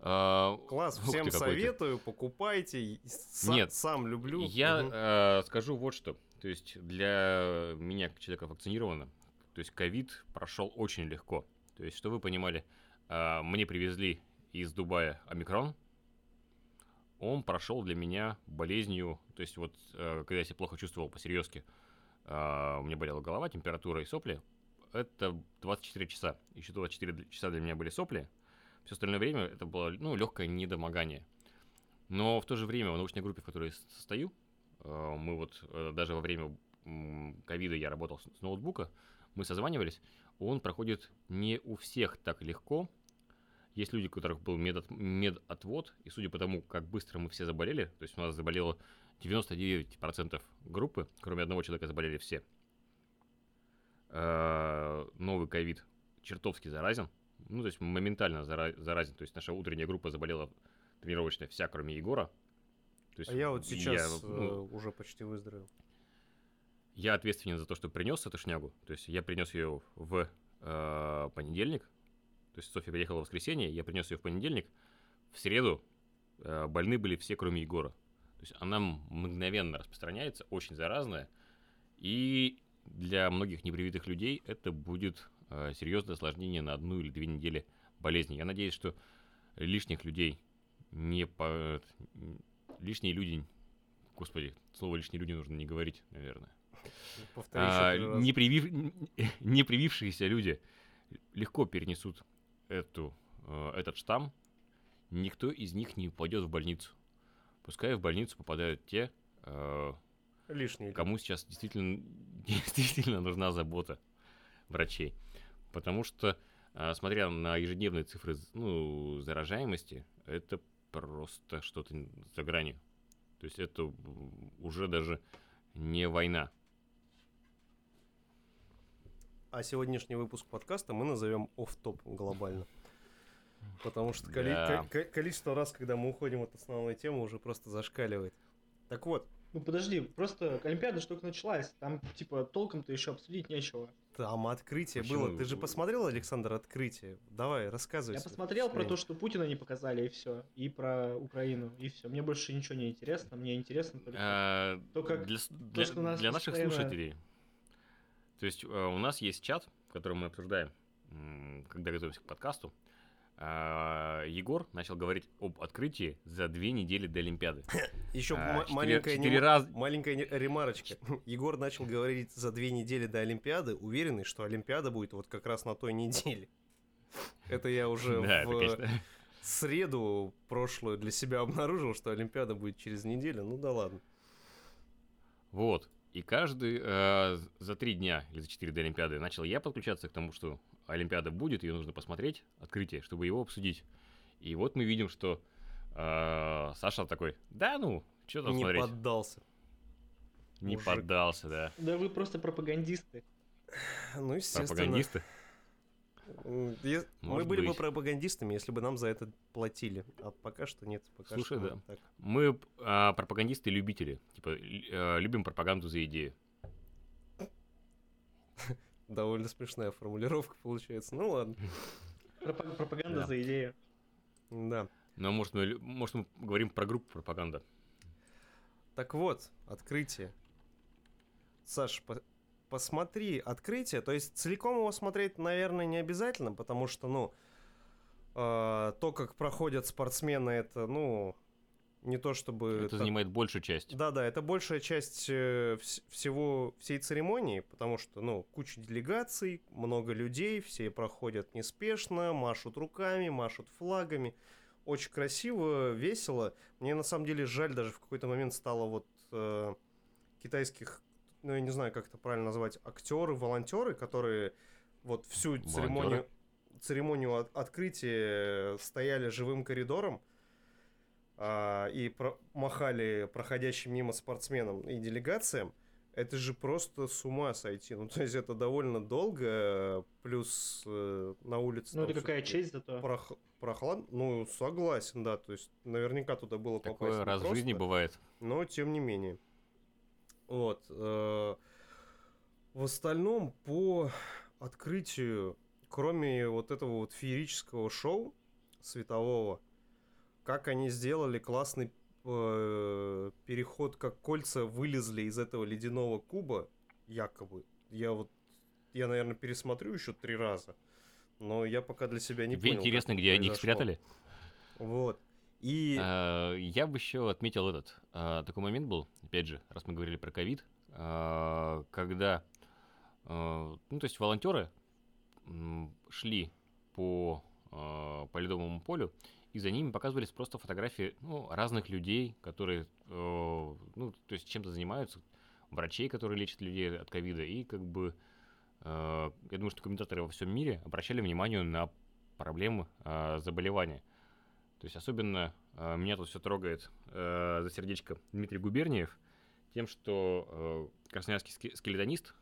А, Класс, всем советую, покупайте. Нет, сам люблю. Я скажу вот что. То есть для меня, как человека вакцинированного, то есть ковид прошел очень легко. То есть, что вы понимали, а, мне привезли из Дубая омикрон. Он прошел для меня болезнью, то есть вот э, когда я себя плохо чувствовал по-серьезки, а, у меня болела голова, температура и сопли, это 24 часа. Еще 24 часа для меня были сопли. Все остальное время это было ну, легкое недомогание. Но в то же время в научной группе, в которой я состою, э, мы вот э, даже во время ковида я работал с ноутбука, мы созванивались, он проходит не у всех так легко. Есть люди, у которых был медот, медотвод, и судя по тому, как быстро мы все заболели, то есть у нас заболело 99% группы, кроме одного человека заболели все. Э, новый ковид чертовски заразен. Ну, то есть моментально заразен. То есть наша утренняя группа заболела тренировочная вся, кроме Егора. То есть а я вот сейчас я, ну, э, уже почти выздоровел я ответственен за то, что принес эту шнягу. То есть я принес ее в э, понедельник. То есть Софья приехала в воскресенье, я принес ее в понедельник. В среду э, больны были все, кроме Егора. То есть она мгновенно распространяется, очень заразная. И для многих непривитых людей это будет э, серьезное осложнение на одну или две недели болезни. Я надеюсь, что лишних людей не по... Лишние люди... Господи, слово лишние люди нужно не говорить, наверное а, не, привив... не привившиеся люди легко перенесут эту, э, этот штамм, никто из них не упадет в больницу. Пускай в больницу попадают те, э, Лишние. кому сейчас действительно, действительно нужна забота врачей. Потому что, э, смотря на ежедневные цифры ну, заражаемости, это просто что-то за гранью. То есть это уже даже не война. А сегодняшний выпуск подкаста мы назовем оф-топ глобально. Потому что коли- да. ко- количество раз, когда мы уходим от основной темы, уже просто зашкаливает. Так вот. Ну подожди, просто Олимпиада что только началась, там типа толком-то еще обсудить нечего. Там открытие Почему? было. Ты же посмотрел, Александр, открытие? Давай, рассказывай. Я посмотрел про то, что Путина не показали, и все. И про Украину, и все. Мне больше ничего не интересно. Мне интересно только а, то, как для, для, то, что у нас для наших слушателей то есть э, у нас есть чат, в котором мы обсуждаем, когда готовимся к подкасту. А, Егор начал говорить об открытии за две недели до Олимпиады. Еще а, маленькая, четыре раз... маленькая ремарочка. Егор начал говорить за две недели до Олимпиады, уверенный, что Олимпиада будет вот как раз на той неделе. Это я уже в среду прошлую для себя обнаружил, что Олимпиада будет через неделю. Ну да ладно. Вот. И каждый э, за три дня или за четыре до Олимпиады начал я подключаться к тому, что Олимпиада будет, ее нужно посмотреть, открытие, чтобы его обсудить. И вот мы видим, что э, Саша такой, да ну, что там Не смотреть. Не поддался. Не Мужик. поддался, да. Да вы просто пропагандисты. Ну, естественно. Пропагандисты? Мы были быть. бы пропагандистами, если бы нам за это платили. А пока что нет. Пока Слушай, что да. Так. Мы а, пропагандисты-любители. Типа, а, любим пропаганду за идею. Довольно смешная формулировка получается. Ну ладно. Пропаганда за идею. Да. Но может мы, может мы говорим про группу пропаганда. Так вот, открытие. Саш, посмотри открытие. То есть целиком его смотреть, наверное, не обязательно, потому что, ну, э, то, как проходят спортсмены, это, ну, не то чтобы... Это, это занимает большую часть. Да-да, это большая часть э, всего, всей церемонии, потому что, ну, куча делегаций, много людей, все проходят неспешно, машут руками, машут флагами. очень красиво, весело. Мне на самом деле жаль, даже в какой-то момент стало вот э, китайских, ну я не знаю, как это правильно назвать, актеры, волонтеры, которые вот всю волонтеры? церемонию церемонию от открытия стояли живым коридором а, и про махали проходящим мимо спортсменам и делегациям. Это же просто с ума сойти. Ну, то есть это довольно долго, плюс э, на улице... Ну, это какая честь зато. Прох прохладно. Ну, согласен, да. То есть наверняка туда было Такое попасть раз в жизни бывает. Но, тем не менее. Вот. Э, в остальном, по открытию, кроме вот этого вот феерического шоу светового, как они сделали классный э, переход, как кольца вылезли из этого ледяного куба, якобы. Я вот, я, наверное, пересмотрю еще три раза, но я пока для себя не Тебе понял. интересно, где они их спрятали? Вот. И... А, я бы еще отметил этот. А, такой момент был, опять же, раз мы говорили про ковид, а, когда, ну, то есть волонтеры шли по, по ледовому полю, и за ними показывались просто фотографии ну, разных людей, которые, э, ну, то есть чем-то занимаются, врачей, которые лечат людей от ковида, и как бы, э, я думаю, что комментаторы во всем мире обращали внимание на проблемы э, заболевания. То есть особенно э, меня тут все трогает э, за сердечко Дмитрий Губерниев тем, что э, красноярский скелетонист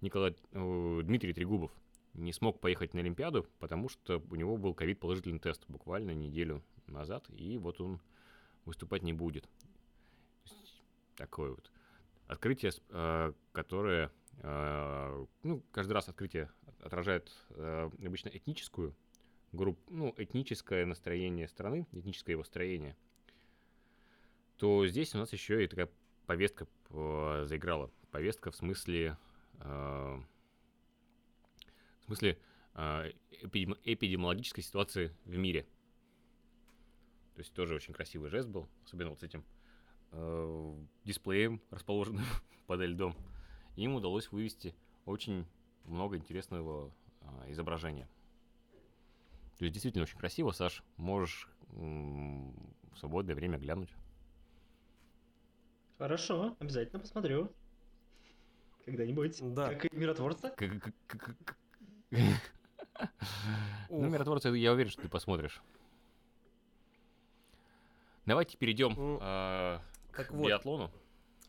Николай, э, Дмитрий Трегубов – не смог поехать на Олимпиаду, потому что у него был ковид-положительный тест буквально неделю назад, и вот он выступать не будет. Такое вот открытие, э, которое, э, ну, каждый раз открытие отражает э, обычно этническую группу, ну, этническое настроение страны, этническое его строение, то здесь у нас еще и такая повестка заиграла. Повестка в смысле в смысле а, эпидем, эпидемиологической ситуации в мире. То есть тоже очень красивый жест был, особенно вот с этим э, дисплеем, расположенным под льдом. Им удалось вывести очень много интересного э, изображения. То есть действительно очень красиво, Саш, можешь в свободное время глянуть. Хорошо, обязательно посмотрю. Когда-нибудь. Да. Как и миротворца. Как, как, ну, миротворцы, я уверен, что ты посмотришь. Давайте перейдем а, к биатлону.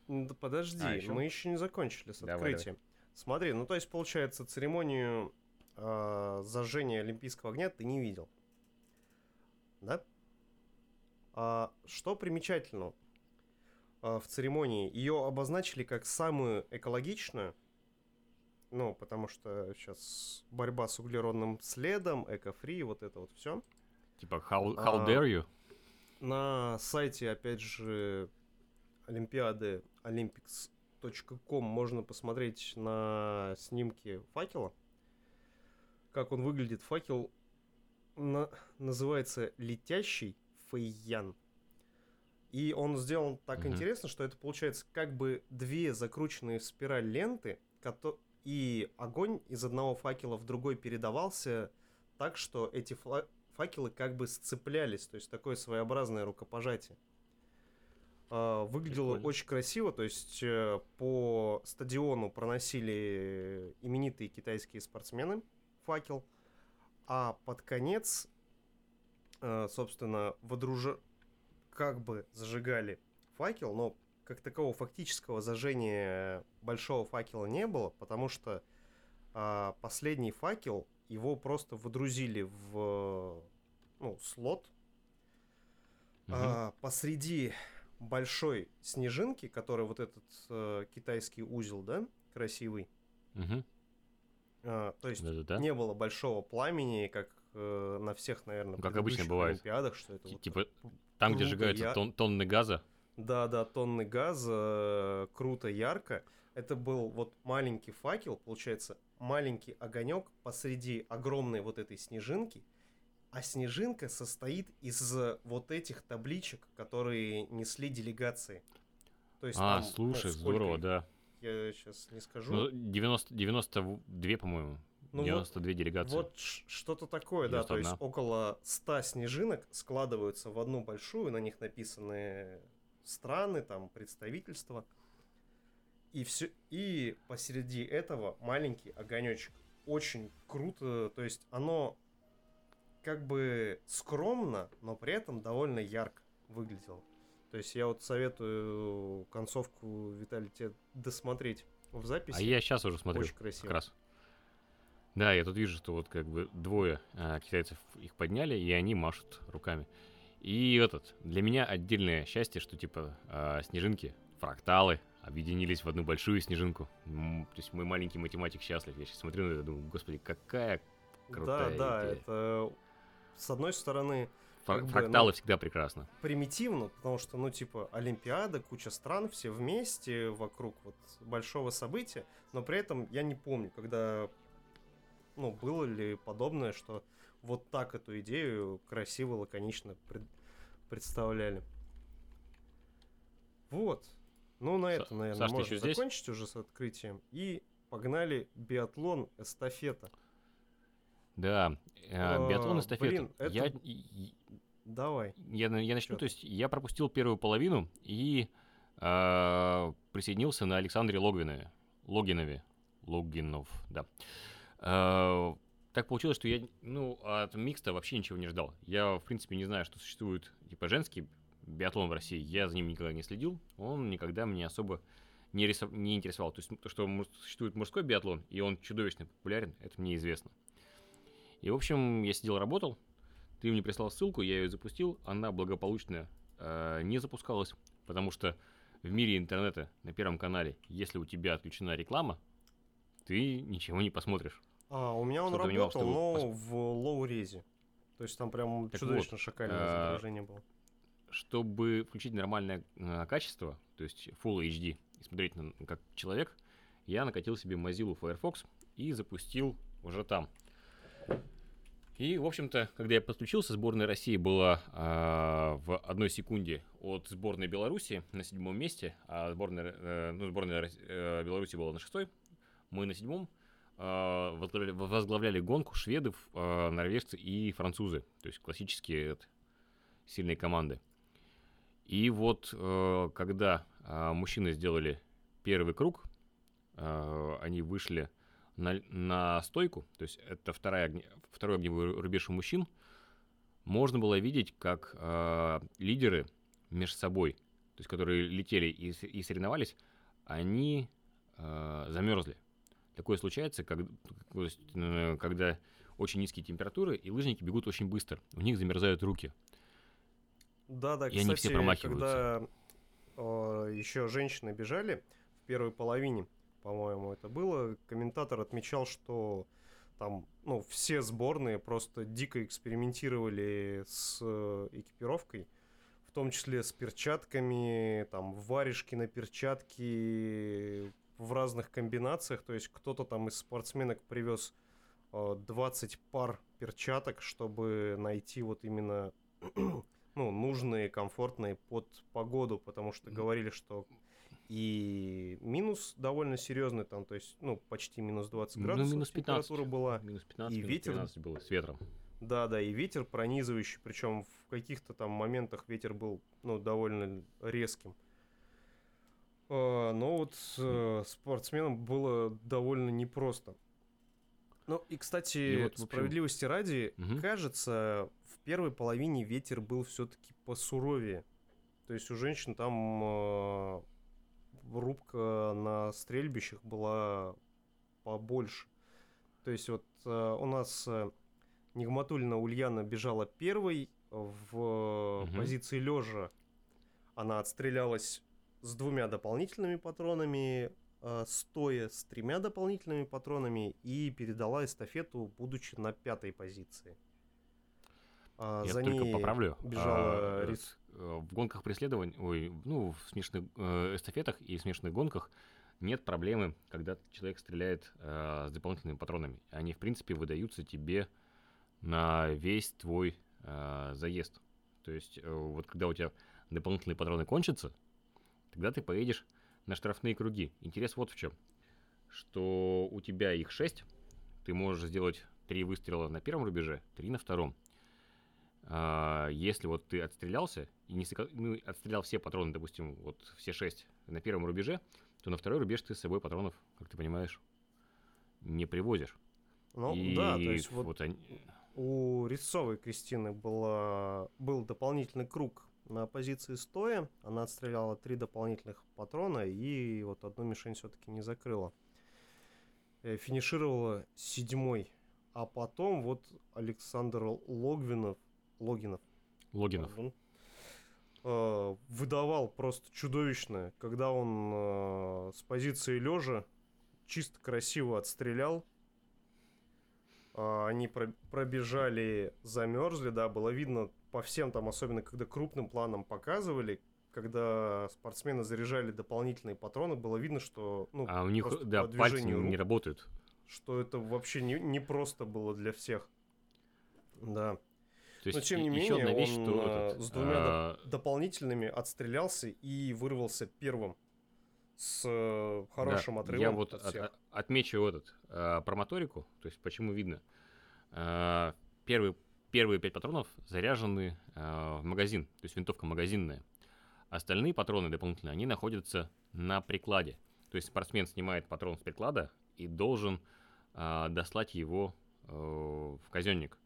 Да подожди, а, мы еще не закончили с открытием. Смотри, ну то есть получается церемонию э, зажжения Олимпийского огня ты не видел, да? А, что примечательно а, в церемонии? Ее обозначили как самую экологичную ну, потому что сейчас борьба с углеродным следом, эко-фри, вот это вот все. Типа, how, how dare you? А, на сайте, опять же, Олимпиады olympics.com можно посмотреть на снимки факела. Как он выглядит. Факел на, называется «Летящий Фэйян». И он сделан так mm-hmm. интересно, что это получается как бы две закрученные в спираль ленты, и огонь из одного факела в другой передавался так, что эти факелы как бы сцеплялись, то есть такое своеобразное рукопожатие. А, выглядело Прикольно. очень красиво, то есть э, по стадиону проносили именитые китайские спортсмены факел, а под конец, э, собственно, водружа... как бы зажигали факел, но как такового фактического зажжения большого факела не было, потому что а, последний факел его просто выдрузили в ну, слот угу. а, посреди большой снежинки, который вот этот а, китайский узел, да, красивый. Угу. А, то есть Да-да-да. не было большого пламени, как э, на всех, наверное, как обычно бывает. Олимпиадах, что это типа вот там, где сжигаются я... тон- тонны газа. Да, да, тонны газа, круто, ярко. Это был вот маленький факел, получается, маленький огонек посреди огромной вот этой снежинки. А снежинка состоит из вот этих табличек, которые несли делегации. То есть, а, там, слушай, ну, здорово, да. Я сейчас не скажу. Ну, 90, 92, по-моему, Ну 92 вот, делегации. Вот что-то такое, 91. да, то есть около 100 снежинок складываются в одну большую, на них написаны страны, там, представительства. И, все, и посреди этого маленький огонечек. Очень круто, то есть оно как бы скромно, но при этом довольно ярко выглядело. То есть я вот советую концовку, Виталий, тебе досмотреть в записи. А я сейчас уже смотрю. Очень красиво. Как раз. Да, я тут вижу, что вот как бы двое а, китайцев их подняли, и они машут руками. И этот, для меня отдельное счастье, что типа а, снежинки, фракталы объединились в одну большую снежинку. То есть мой маленький математик счастлив. Я сейчас смотрю на это и думаю, господи, какая крутая Да, да, идея. это с одной стороны Фракталы бы, ну, всегда прекрасно. Примитивно, потому что, ну, типа, Олимпиада, куча стран, все вместе вокруг вот большого события, но при этом я не помню, когда, ну, было ли подобное, что вот так эту идею красиво, лаконично пред, представляли. Вот. Ну, на это, наверное, Саш, можно закончить здесь? уже с открытием. И погнали биатлон, эстафета. Да, э, биатлон эстафета. Блин, это... Я, Давай. Я, я начну. Чё? То есть я пропустил первую половину и э, присоединился на Александре Логвинове. Логинове. Логинов, да. Э, так получилось, что я ну, от микста вообще ничего не ждал. Я, в принципе, не знаю, что существует типа женский биатлон в России. Я за ним никогда не следил. Он никогда мне особо не, рисов... не интересовал. То есть то, что существует мужской биатлон, и он чудовищно популярен, это мне известно. И, в общем, я сидел, работал, ты мне прислал ссылку, я ее запустил, она благополучно э, не запускалась, потому что в мире интернета на Первом канале, если у тебя отключена реклама, ты ничего не посмотришь. А, у меня он работал, понимал, но пос... в лоу-резе. То есть там прям так чудовищно вот, шакальное э, изображение было. Чтобы включить нормальное э, качество, то есть Full HD, и смотреть на, как человек, я накатил себе Mozilla Firefox и запустил уже там. И, в общем-то, когда я подключился, сборная России была э, в одной секунде от сборной Беларуси на седьмом месте, а сборная, э, ну, сборная э, Беларуси была на шестой, мы на седьмом. Э, возглавляли, возглавляли гонку шведы, э, норвежцы и французы, то есть классические сильные команды. И вот э, когда э, мужчины сделали первый круг, они вышли на, на стойку, то есть это вторая, второй огневой рубеж у мужчин, можно было видеть, как лидеры между собой, то есть которые летели и, и соревновались, они замерзли. Такое случается, как, э, когда очень низкие температуры, и лыжники бегут очень быстро. У них замерзают руки. Да, да, и кстати, они все промахиваются. когда э, еще женщины бежали в первой половине, по-моему, это было, комментатор отмечал, что там, ну, все сборные просто дико экспериментировали с э, экипировкой, в том числе с перчатками, там, варежки на перчатки в разных комбинациях, то есть кто-то там из спортсменок привез 20 э, пар перчаток, чтобы найти вот именно ну, нужные, комфортные под погоду, потому что говорили, что и минус довольно серьезный там, то есть, ну, почти минус 20 ну, градусов ну, минус 15, температура была. Минус 15, и минус ветер, 15 было с ветром. Да, да, и ветер пронизывающий, причем в каких-то там моментах ветер был, ну, довольно резким. А, но вот э, спортсменам было довольно непросто. Ну и, кстати, и вот, справедливости ради, угу. кажется, в первой половине ветер был все-таки посуровее. То есть у женщин там э, рубка на стрельбищах была побольше. То есть вот э, у нас э, Нигматульна Ульяна бежала первой в угу. позиции лежа. Она отстрелялась с двумя дополнительными патронами, э, стоя с тремя дополнительными патронами и передала эстафету, будучи на пятой позиции. А, Я За только ней поправлю. Бежала а, рис... Э, в гонках преследований, ой, ну, в смешных э, эстафетах и смешных гонках нет проблемы, когда человек стреляет э, с дополнительными патронами. Они, в принципе, выдаются тебе на весь твой э, заезд. То есть, э, вот когда у тебя дополнительные патроны кончатся, тогда ты поедешь на штрафные круги. Интерес вот в чем, что у тебя их 6, ты можешь сделать три выстрела на первом рубеже, три на втором. А, если вот ты отстрелялся и не ну, отстрелял все патроны, допустим, вот все шесть на первом рубеже, то на второй рубеж ты с собой патронов, как ты понимаешь, не привозишь. Ну и да, то есть вот, вот они... у Резцовой Кристины была, был дополнительный круг на позиции стоя. Она отстреляла три дополнительных патрона и вот одну мишень все-таки не закрыла. Э, финишировала седьмой. А потом вот Александр Логвинов, Логинов, Логинов. Э, выдавал просто чудовищное, когда он э, с позиции лежа чисто красиво отстрелял. Э, они пробежали, замерзли, да, было видно по всем там, особенно когда крупным планом показывали, когда спортсмены заряжали дополнительные патроны, было видно, что ну, а у них да, пальцы не, рук, не работают. Что это вообще не, не просто было для всех. Да. То есть Но тем не менее, одна вещь, он что э, этот, с двумя а... дополнительными отстрелялся и вырвался первым с э, хорошим да, отрывом. Я вот от от, отмечу этот а, про моторику, то есть почему видно. А, первый, первые пять патронов заряжены а, в магазин, то есть винтовка магазинная. Остальные патроны дополнительные, они находятся на прикладе. То есть спортсмен снимает патрон с приклада и должен э, дослать его э, в казенник.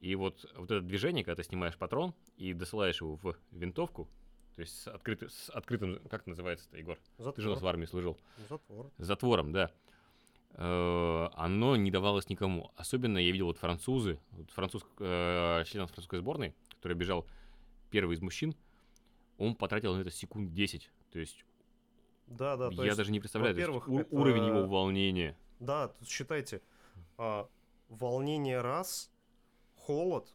И вот, вот это движение, когда ты снимаешь патрон и досылаешь его в винтовку, то есть с, открыт, с открытым, как называется это, Егор? Затвор. Ты же у нас в армии служил. Затвор. Затвором, да. Э, оно не давалось никому. Особенно я видел вот французы, вот француз, э, член французской сборной, который бежал первый из мужчин, он потратил на это секунд 10. То есть да, да, я даже не представляю есть, у- это... уровень его волнения. Да, тут считайте, а, волнение раз, холод,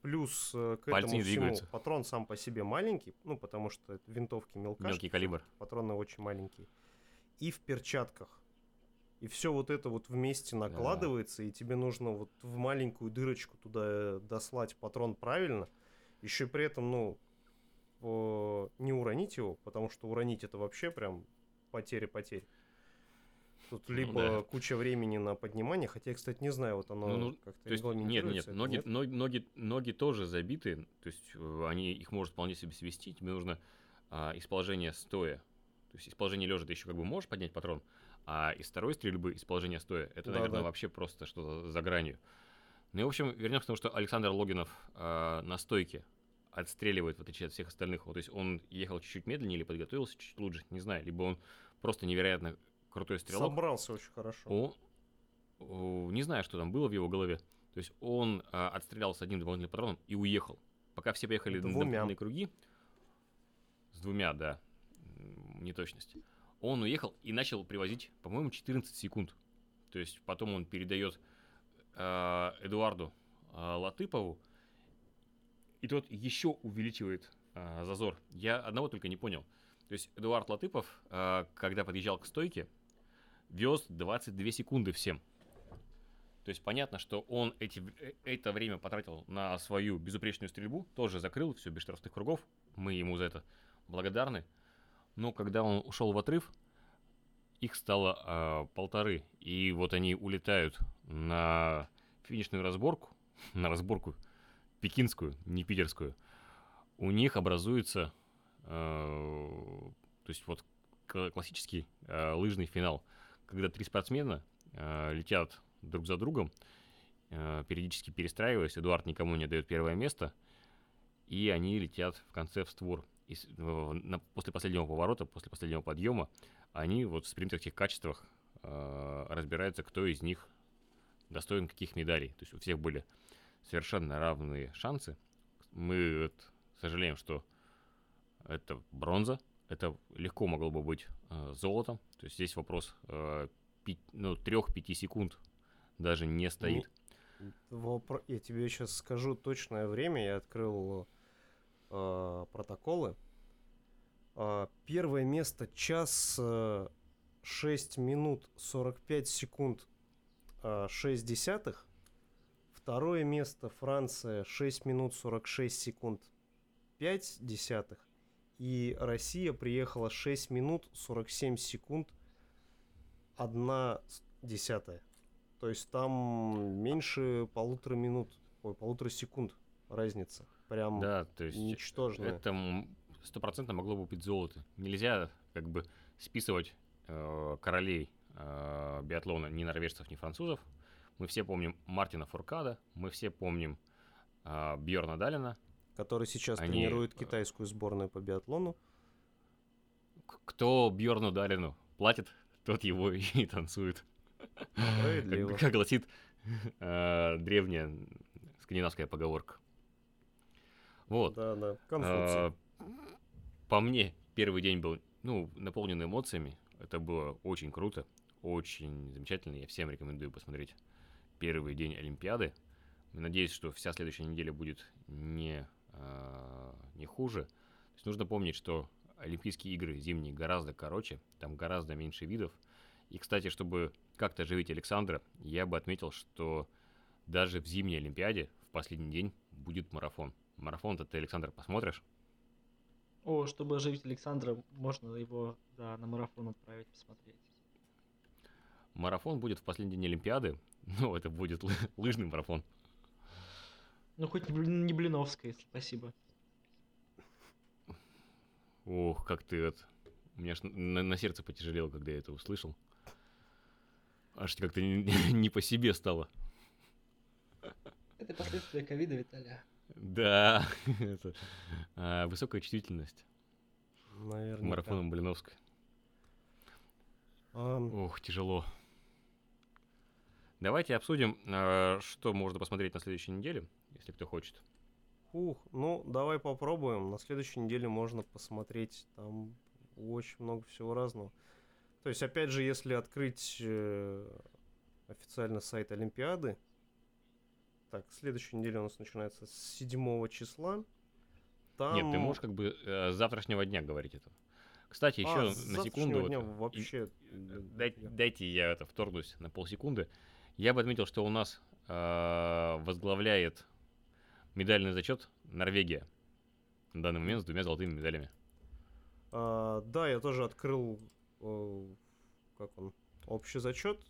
плюс э, к Пальцы этому всему двигаются. патрон сам по себе маленький, ну, потому что винтовки мелкашки. Мелкий калибр. Патроны очень маленькие. И в перчатках. И все вот это вот вместе накладывается, да. и тебе нужно вот в маленькую дырочку туда дослать патрон правильно. Еще при этом, ну, не уронить его, потому что уронить это вообще прям потери-потери. Тут ну либо ну, да. куча времени на поднимание, хотя я, кстати, не знаю, вот оно ну, ну, как-то есть, Нет, нет, ноги, нет? Ноги, ноги, ноги тоже забиты, то есть э, они, их может вполне себе свести, тебе нужно а, из положения стоя, то есть из положения лежа ты еще как бы можешь поднять патрон, а из второй стрельбы, из положения стоя, это, да, наверное, да. вообще просто что-то за гранью. Ну и, в общем, вернемся к тому, что Александр Логинов э, на стойке отстреливает, в отличие от всех остальных. Вот, то есть он ехал чуть-чуть медленнее или подготовился чуть-чуть лучше, не знаю. Либо он просто невероятно крутой стрелок. Собрался очень хорошо. Он, о, не знаю, что там было в его голове. То есть он а, отстрелял с одним дополнительным патроном и уехал. Пока все поехали Двумя. на дополнительные круги, с двумя, да, неточность, он уехал и начал привозить, по-моему, 14 секунд. То есть потом он передает э, Эдуарду э, Латыпову, и тот еще увеличивает э, зазор. Я одного только не понял. То есть Эдуард Латыпов, э, когда подъезжал к стойке, вез 22 секунды всем. То есть понятно, что он эти, э, это время потратил на свою безупречную стрельбу, тоже закрыл все без штрафных кругов, мы ему за это благодарны. Но когда он ушел в отрыв, их стало э, полторы, и вот они улетают на финишную разборку, на разборку пекинскую, не питерскую, у них образуется, э, то есть вот классический э, лыжный финал, когда три спортсмена э, летят друг за другом, э, периодически перестраиваясь, Эдуард никому не дает первое место, и они летят в конце в створ. И на, после последнего поворота, после последнего подъема, они вот в спринтерских качествах э, разбираются, кто из них достоин каких медалей. То есть у всех были совершенно равные шансы. Мы вот, сожалеем, что это бронза. Это легко могло бы быть э, золотом. То есть здесь вопрос э, пи, ну, 3-5 секунд даже не стоит. Ну, я тебе сейчас скажу точное время. Я открыл э, протоколы. Э, первое место час э, 6 минут 45 секунд э, 6 десятых. Второе место Франция 6 минут 46 секунд 5 десятых. И Россия приехала 6 минут 47 секунд 1 десятая. То есть там меньше полутора минут, ой, полутора секунд разница. Прям да, то есть ничтожная. Это стопроцентно могло бы быть золото. Нельзя как бы списывать э, королей э, биатлона ни норвежцев, ни французов. Мы все помним Мартина Фуркада, мы все помним э, Бьорна Далина. Который сейчас Они... тренирует э, китайскую сборную по биатлону. Кто Бьорну Далину платит, тот его и танцует. Как, как гласит э, древняя скандинавская поговорка. Вот. Да, да. Конфуций. По мне, первый день был, ну, наполнен эмоциями. Это было очень круто, очень замечательно. Я всем рекомендую посмотреть первый день Олимпиады. Надеюсь, что вся следующая неделя будет не, э, не хуже. То есть нужно помнить, что Олимпийские игры зимние гораздо короче, там гораздо меньше видов. И, кстати, чтобы как-то оживить Александра, я бы отметил, что даже в зимней Олимпиаде в последний день будет марафон. Марафон-то ты, Александр, посмотришь? О, чтобы оживить Александра, можно его да, на марафон отправить посмотреть. Марафон будет в последний день Олимпиады. Ну, это будет лыжный марафон. Ну, хоть не Блиновской, спасибо. Ох, как ты это... У меня аж на, на сердце потяжелело, когда я это услышал. Аж как-то не, не по себе стало. Это последствия ковида, Виталия. Да, это а, высокая чувствительность. Наверное. Марафоном Блиновской. Um... Ох, тяжело. Давайте обсудим, а, что можно посмотреть на следующей неделе, если кто хочет. Ух, ну давай попробуем. На следующей неделе можно посмотреть там очень много всего разного. То есть, опять же, если открыть э, официально сайт Олимпиады, так, следующая неделя у нас начинается с 7 числа. Там... Нет, ты можешь как бы э, с завтрашнего дня говорить это. Кстати, еще а, на секунду. Вот, вообще... Дай, дайте я это вторгнусь на полсекунды. Я бы отметил, что у нас э, возглавляет медальный зачет Норвегия на данный момент с двумя золотыми медалями. А, да, я тоже открыл, э, как он, общий зачет.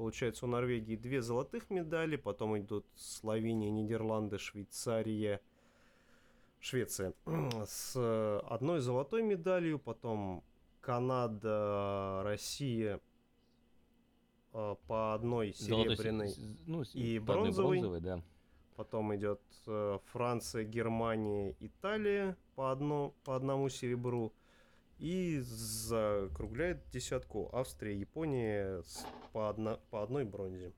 Получается, у Норвегии две золотых медали, потом идут Словения, Нидерланды, Швейцария, Швеция с одной золотой медалью, потом Канада, Россия э, по одной серебряной Золотой, ну, и бронзовой. бронзовой да. Потом идет э, Франция, Германия, Италия по, одно, по одному серебру. И закругляет десятку Австрия, Япония с, по, одно, по одной бронзе.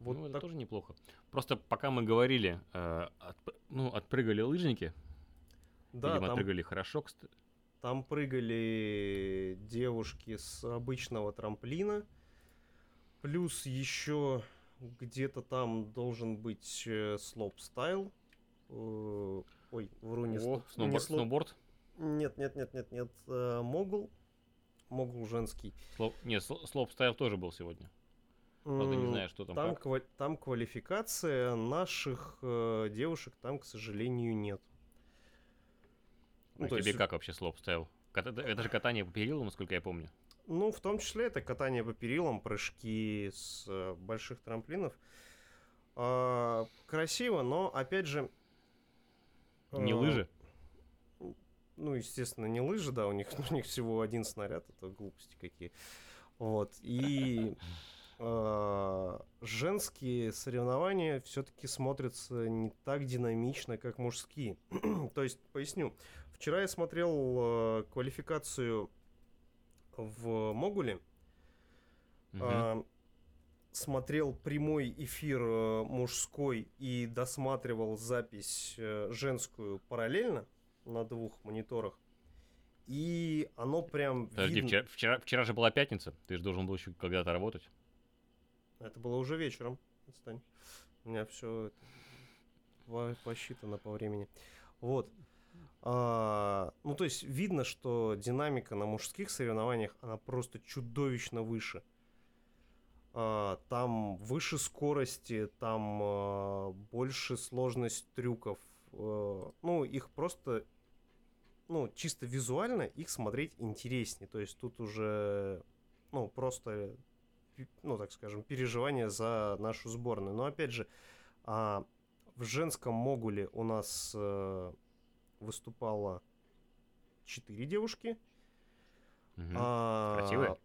Вот ну, так... это тоже неплохо. Просто пока мы говорили, э, от, ну, отпрыгали лыжники. Да, Видимо, там, отпрыгали хорошо, кстати. Там прыгали девушки с обычного трамплина. Плюс еще где-то там должен быть э, слоупстайл. Э, ой, вру не, О, сноуборд, не слоуп... сноуборд? Нет, нет, нет, нет, нет. Э, Могул. Могул женский. Слоуп... Нет, слоуп стайл тоже был сегодня. Правда, не знаю, что там. Там, ква- там квалификация наших э, девушек там, к сожалению, нет. Ну, а тебе есть... как вообще слоп стайл? Это, это же катание по перилам, насколько я помню. Ну, в том числе это катание по перилам, прыжки с э, больших трамплинов. Э, красиво, но опять же. Э, не лыжи? Ну, естественно, не лыжи, да, у них, у них всего один снаряд, это глупости какие. Вот, и э, женские соревнования все-таки смотрятся не так динамично, как мужские. То есть, поясню, вчера я смотрел э, квалификацию в Могуле, угу. э, смотрел прямой эфир мужской и досматривал запись э, женскую параллельно – на двух мониторах. И оно прям Подожди, видно... вчера, вчера, вчера же была пятница, ты же должен был еще когда-то работать. Это было уже вечером, отстань. У меня все посчитано по времени. Вот. А, ну, то есть видно, что динамика на мужских соревнованиях, она просто чудовищно выше. А, там выше скорости, там а, больше сложность трюков. А, ну, их просто ну, чисто визуально их смотреть интереснее. То есть тут уже, ну, просто ну, так скажем, переживания за нашу сборную. Но, опять же, а, в женском могуле у нас э, выступало четыре девушки. Угу. А, Красивые?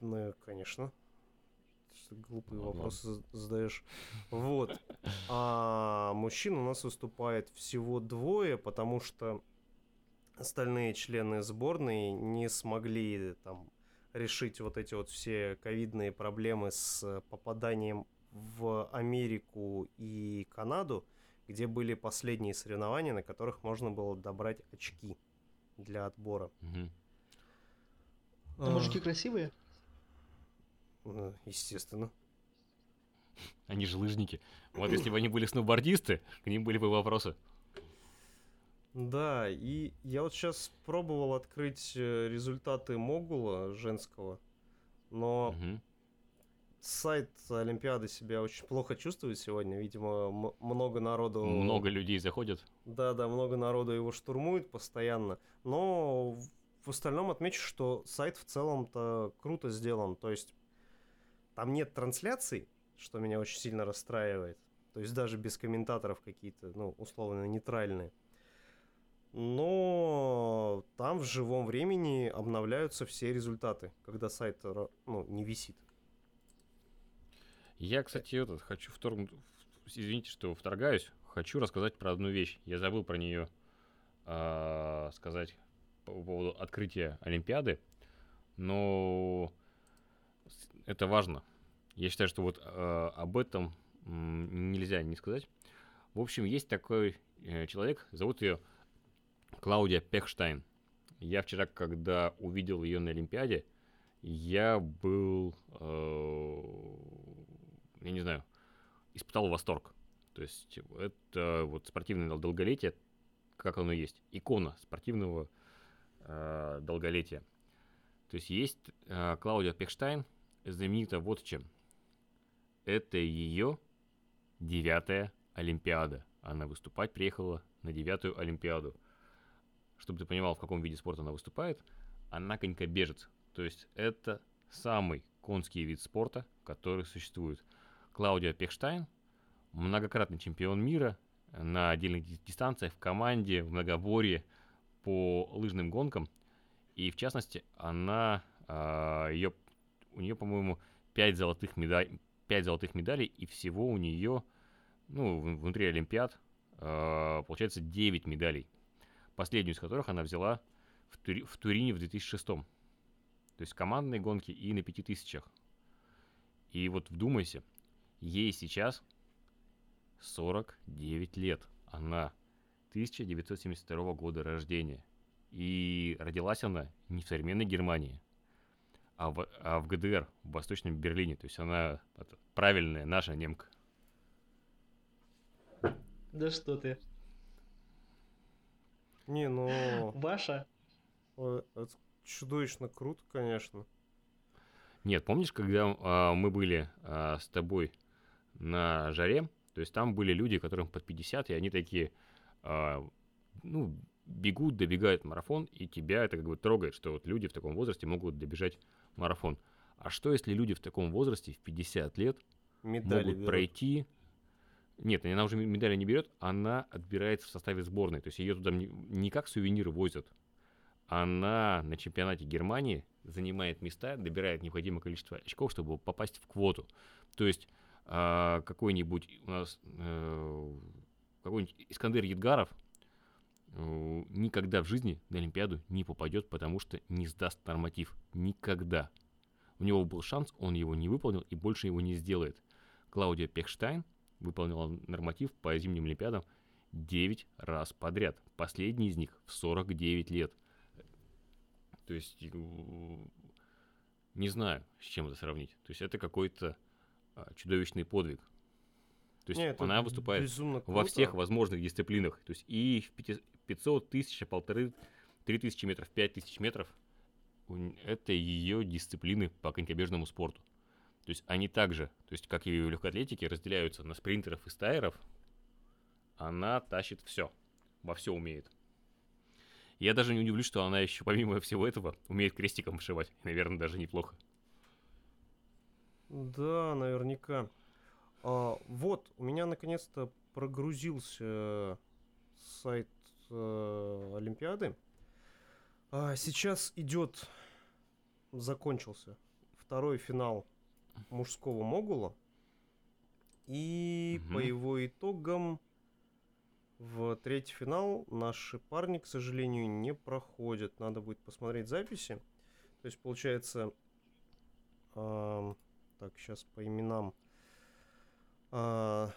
Ну, конечно. Что глупые ну, вопросы ладно. задаешь. Вот. А мужчин у нас выступает всего двое, потому что остальные члены сборной не смогли там решить вот эти вот все ковидные проблемы с попаданием в Америку и Канаду, где были последние соревнования, на которых можно было добрать очки для отбора. Угу. А мужики красивые? Ну, естественно. Они же лыжники. Вот если бы они были сноубордисты, к ним были бы вопросы. Да, и я вот сейчас пробовал открыть э, результаты Могула женского, но угу. сайт Олимпиады себя очень плохо чувствует сегодня. Видимо, много народу... Много людей заходят. Да, да, много народу его штурмует постоянно. Но в остальном отмечу, что сайт в целом-то круто сделан. То есть там нет трансляций, что меня очень сильно расстраивает. То есть даже без комментаторов какие-то, ну, условно нейтральные но там в живом времени обновляются все результаты, когда сайт ну, не висит. Я, кстати, этот, хочу вторгнуть, извините, что вторгаюсь, хочу рассказать про одну вещь. Я забыл про нее э, сказать по поводу открытия Олимпиады, но это важно. Я считаю, что вот э, об этом нельзя не сказать. В общем, есть такой э, человек, зовут ее Клаудия Пехштайн. Я вчера, когда увидел ее на Олимпиаде, я был, э, я не знаю, испытал восторг. То есть это вот спортивное долголетие, как оно есть, икона спортивного э, долголетия. То есть есть э, Клаудия Пехштайн, знаменита вот чем. Это ее девятая Олимпиада. Она выступать приехала на девятую Олимпиаду чтобы ты понимал, в каком виде спорта она выступает, она конькобежец. То есть это самый конский вид спорта, который существует. Клаудия Пехштайн, многократный чемпион мира на отдельных дистанциях, в команде, в многоборье по лыжным гонкам. И в частности, она, а, ее, у нее, по-моему, 5 золотых, медаль, 5 золотых медалей, и всего у нее, ну, внутри Олимпиад, а, получается 9 медалей последнюю из которых она взяла в, Тури, в Турине в 2006. То есть командные гонки и на 5000. И вот вдумайся, ей сейчас 49 лет. Она 1972 года рождения. И родилась она не в современной Германии, а в, а в ГДР, в Восточном Берлине. То есть она правильная наша немка. Да что ты. Не, ну... Ваша? Это чудовищно круто, конечно. Нет, помнишь, когда а, мы были а, с тобой на жаре, то есть там были люди, которым под 50, и они такие, а, ну, бегут, добегают марафон, и тебя это как бы трогает, что вот люди в таком возрасте могут добежать марафон. А что, если люди в таком возрасте, в 50 лет, Медали могут берут. пройти нет, она уже медали не берет, она отбирается в составе сборной. То есть ее туда не, как сувениры возят. Она на чемпионате Германии занимает места, добирает необходимое количество очков, чтобы попасть в квоту. То есть э, какой-нибудь у нас э, какой-нибудь Искандер Едгаров э, никогда в жизни на Олимпиаду не попадет, потому что не сдаст норматив. Никогда. У него был шанс, он его не выполнил и больше его не сделает. Клаудия Пехштайн – выполнила норматив по зимним Олимпиадам 9 раз подряд. Последний из них в 49 лет. То есть, э, не знаю, с чем это сравнить. То есть, это какой-то а, чудовищный подвиг. То есть, Не, она выступает во всех возможных дисциплинах. То есть, и в 500, тысяч, полторы, три тысячи метров, пять тысяч метров это ее дисциплины по конькобежному спорту. То есть они также, то есть как и в легкоатлетике, разделяются на спринтеров и стайеров. Она тащит все, во все умеет. Я даже не удивлюсь, что она еще, помимо всего этого, умеет крестиком вышивать. наверное, даже неплохо. Да, наверняка. А, вот, у меня наконец-то прогрузился сайт э, Олимпиады. А, сейчас идет, закончился второй финал мужского могула. И угу. по его итогам в третий финал наши парни, к сожалению, не проходят. Надо будет посмотреть записи. То есть, получается, э, так, сейчас по именам. Э,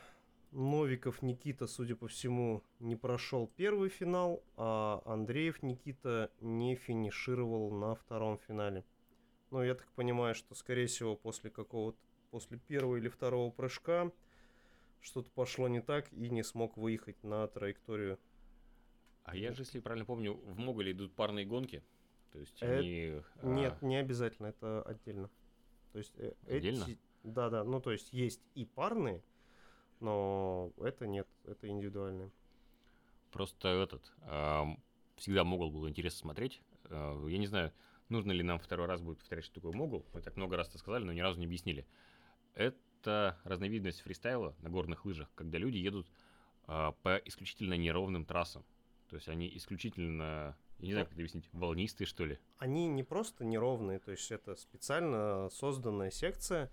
Новиков Никита, судя по всему, не прошел первый финал, а Андреев Никита не финишировал на втором финале. Ну, я так понимаю, что, скорее всего, после какого-то, после первого или второго прыжка что-то пошло не так и не смог выехать на траекторию. А я же, если правильно помню, в Моголе идут парные гонки. То есть э- они... Нет, а... не обязательно, это отдельно. То есть э- отдельно? Эти... Да, да, ну то есть есть и парные, но это нет, это индивидуальные. Просто этот, э, всегда Могул было интересно смотреть. Э, я не знаю, нужно ли нам второй раз будет повторять, что такое Могул. Мы так много раз это сказали, но ни разу не объяснили. Это разновидность фристайла на горных лыжах, когда люди едут э, по исключительно неровным трассам. То есть они исключительно, я не знаю, как это объяснить, волнистые, что ли? Они не просто неровные, то есть это специально созданная секция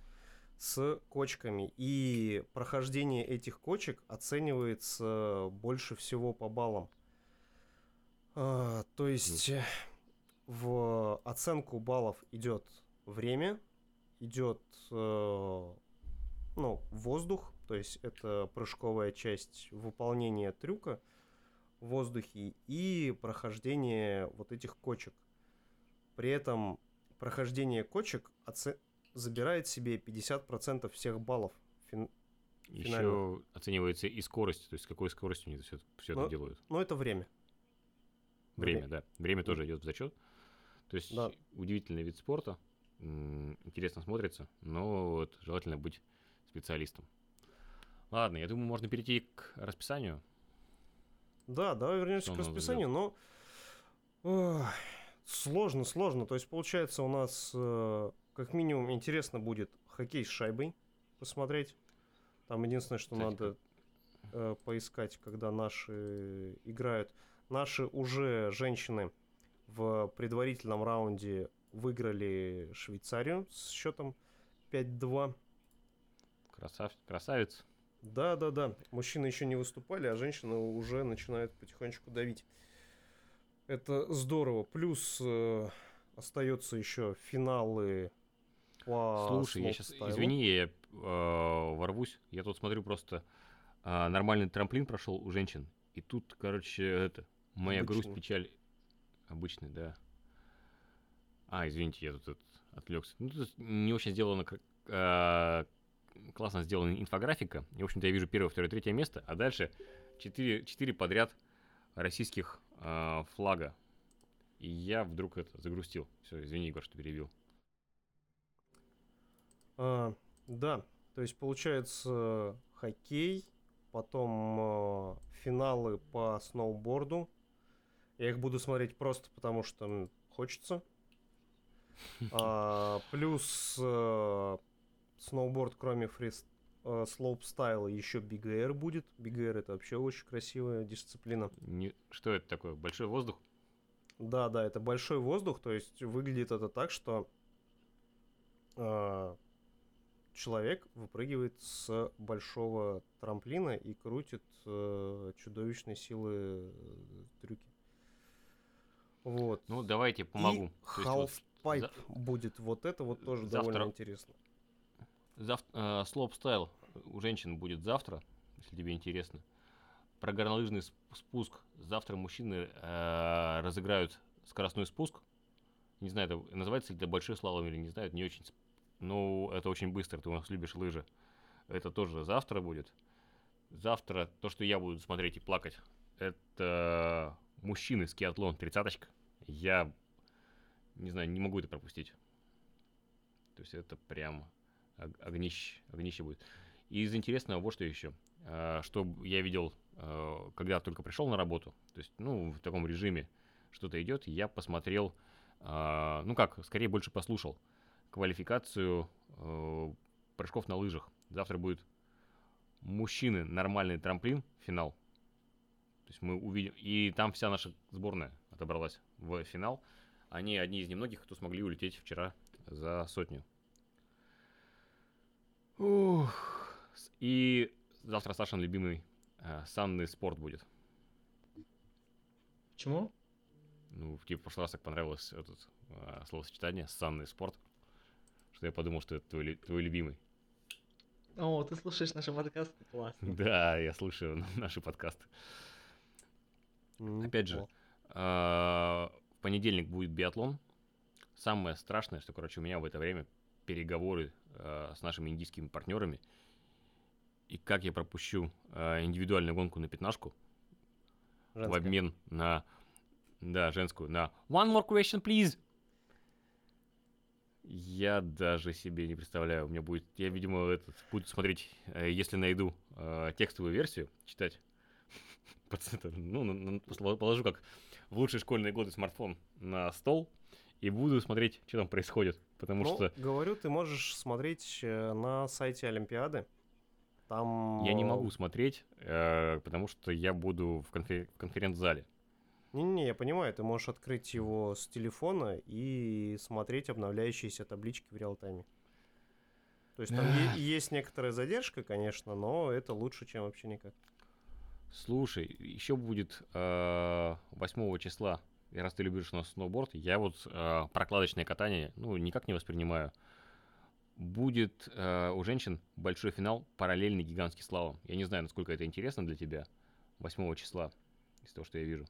с кочками. И прохождение этих кочек оценивается больше всего по баллам. А, то есть mm. В оценку баллов идет время, идет э, ну, воздух, то есть это прыжковая часть выполнения трюка в воздухе и прохождение вот этих кочек. При этом прохождение кочек оце... забирает себе 50% всех баллов. Фин... Еще оценивается и скорость, то есть какой скоростью они все, все но, это делают. Ну, это время. Время, время. да. Время тоже идет в зачет. То есть да. удивительный вид спорта, интересно смотрится, но вот желательно быть специалистом. Ладно, я думаю, можно перейти к расписанию. Да, давай вернемся Что к расписанию, но ох, сложно, сложно. То есть, получается, у нас э, как минимум интересно будет хоккей с шайбой посмотреть. Там единственное, что Кстати, надо э, поискать, когда наши играют. Наши уже женщины в предварительном раунде выиграли Швейцарию с счетом 5-2. Красав... Красавец. Да, да, да. Мужчины еще не выступали, а женщины уже начинают потихонечку давить. Это здорово. Плюс э, остается еще финалы по Слушай, я сейчас, извини, я э, ворвусь. Я тут смотрю просто э, нормальный трамплин прошел у женщин. И тут, короче, это, моя Обычный. грусть, печаль. Обычный, да. А, извините, я тут, тут отвлекся. Ну, тут не очень сделано э, классно сделана инфографика. И, в общем-то, я вижу первое, второе, третье место, а дальше четыре, четыре подряд российских э, флага. И я вдруг это загрустил. Все, извини, Егор, что перебил. А, да, то есть получается хоккей, потом э, финалы по сноуборду. Я их буду смотреть просто потому, что хочется. А, плюс э, сноуборд, кроме фрист э, слоупстайла, еще Big Air будет. Big Air это вообще очень красивая дисциплина. Не... Что это такое? Большой воздух? Да, да, это большой воздух, то есть выглядит это так, что э, человек выпрыгивает с большого трамплина и крутит э, чудовищной силы э, трюки. Вот. Ну, давайте помогу. И half-pipe вот... будет. Вот это вот тоже Завтра... довольно интересно. Зав... Э, слоупстайл у женщин будет завтра, если тебе интересно. Про горнолыжный спуск. Завтра мужчины э, разыграют скоростной спуск. Не знаю, это называется ли это большой слалом или не знаю, это не очень... Ну, это очень быстро, ты у нас любишь лыжи. Это тоже завтра будет. Завтра то, что я буду смотреть и плакать, это мужчины скиатлон тридцаточка. Я не знаю, не могу это пропустить. То есть это прям огнище, огнище будет. И из интересного вот что еще. А, что я видел, а, когда только пришел на работу, то есть, ну, в таком режиме что-то идет, я посмотрел, а, ну как, скорее больше послушал квалификацию прыжков на лыжах. Завтра будет мужчины нормальный трамплин, финал. Есть мы увидим... И там вся наша сборная отобралась в финал. Они одни из немногих, кто смогли улететь вчера за сотню. Ух. И завтра Сашин любимый э, санный спорт будет. Почему? Ну, типа, в прошлый раз так понравилось это э, словосочетание «санный спорт», что я подумал, что это твой, твой любимый. О, ты слушаешь наши подкасты, классно. Да, я слушаю наши подкасты. Опять же, а, в понедельник будет биатлон. Самое страшное, что, короче, у меня в это время переговоры а, с нашими индийскими партнерами. И как я пропущу а, индивидуальную гонку на пятнашку Женская. в обмен на, да, женскую, на one more question, please. Я даже себе не представляю. У меня будет, я, видимо, этот, буду смотреть, э, если найду э, текстовую версию, читать. Ну, положу как в лучшие школьные годы смартфон на стол и буду смотреть, что там происходит. Потому ну, что... говорю, ты можешь смотреть э, на сайте Олимпиады. Там... Я не могу смотреть, э, потому что я буду в, конфер... в конференц-зале. Не-не, я понимаю, ты можешь открыть его с телефона и смотреть обновляющиеся таблички в реал-тайме. То есть там есть некоторая задержка, конечно, но это лучше, чем вообще никак. Слушай, еще будет э, 8 числа, и раз ты любишь у нас сноуборд, я вот э, прокладочное катание, ну, никак не воспринимаю. Будет э, у женщин большой финал параллельный гигантский слалом. Я не знаю, насколько это интересно для тебя. 8 числа, из того, что я вижу.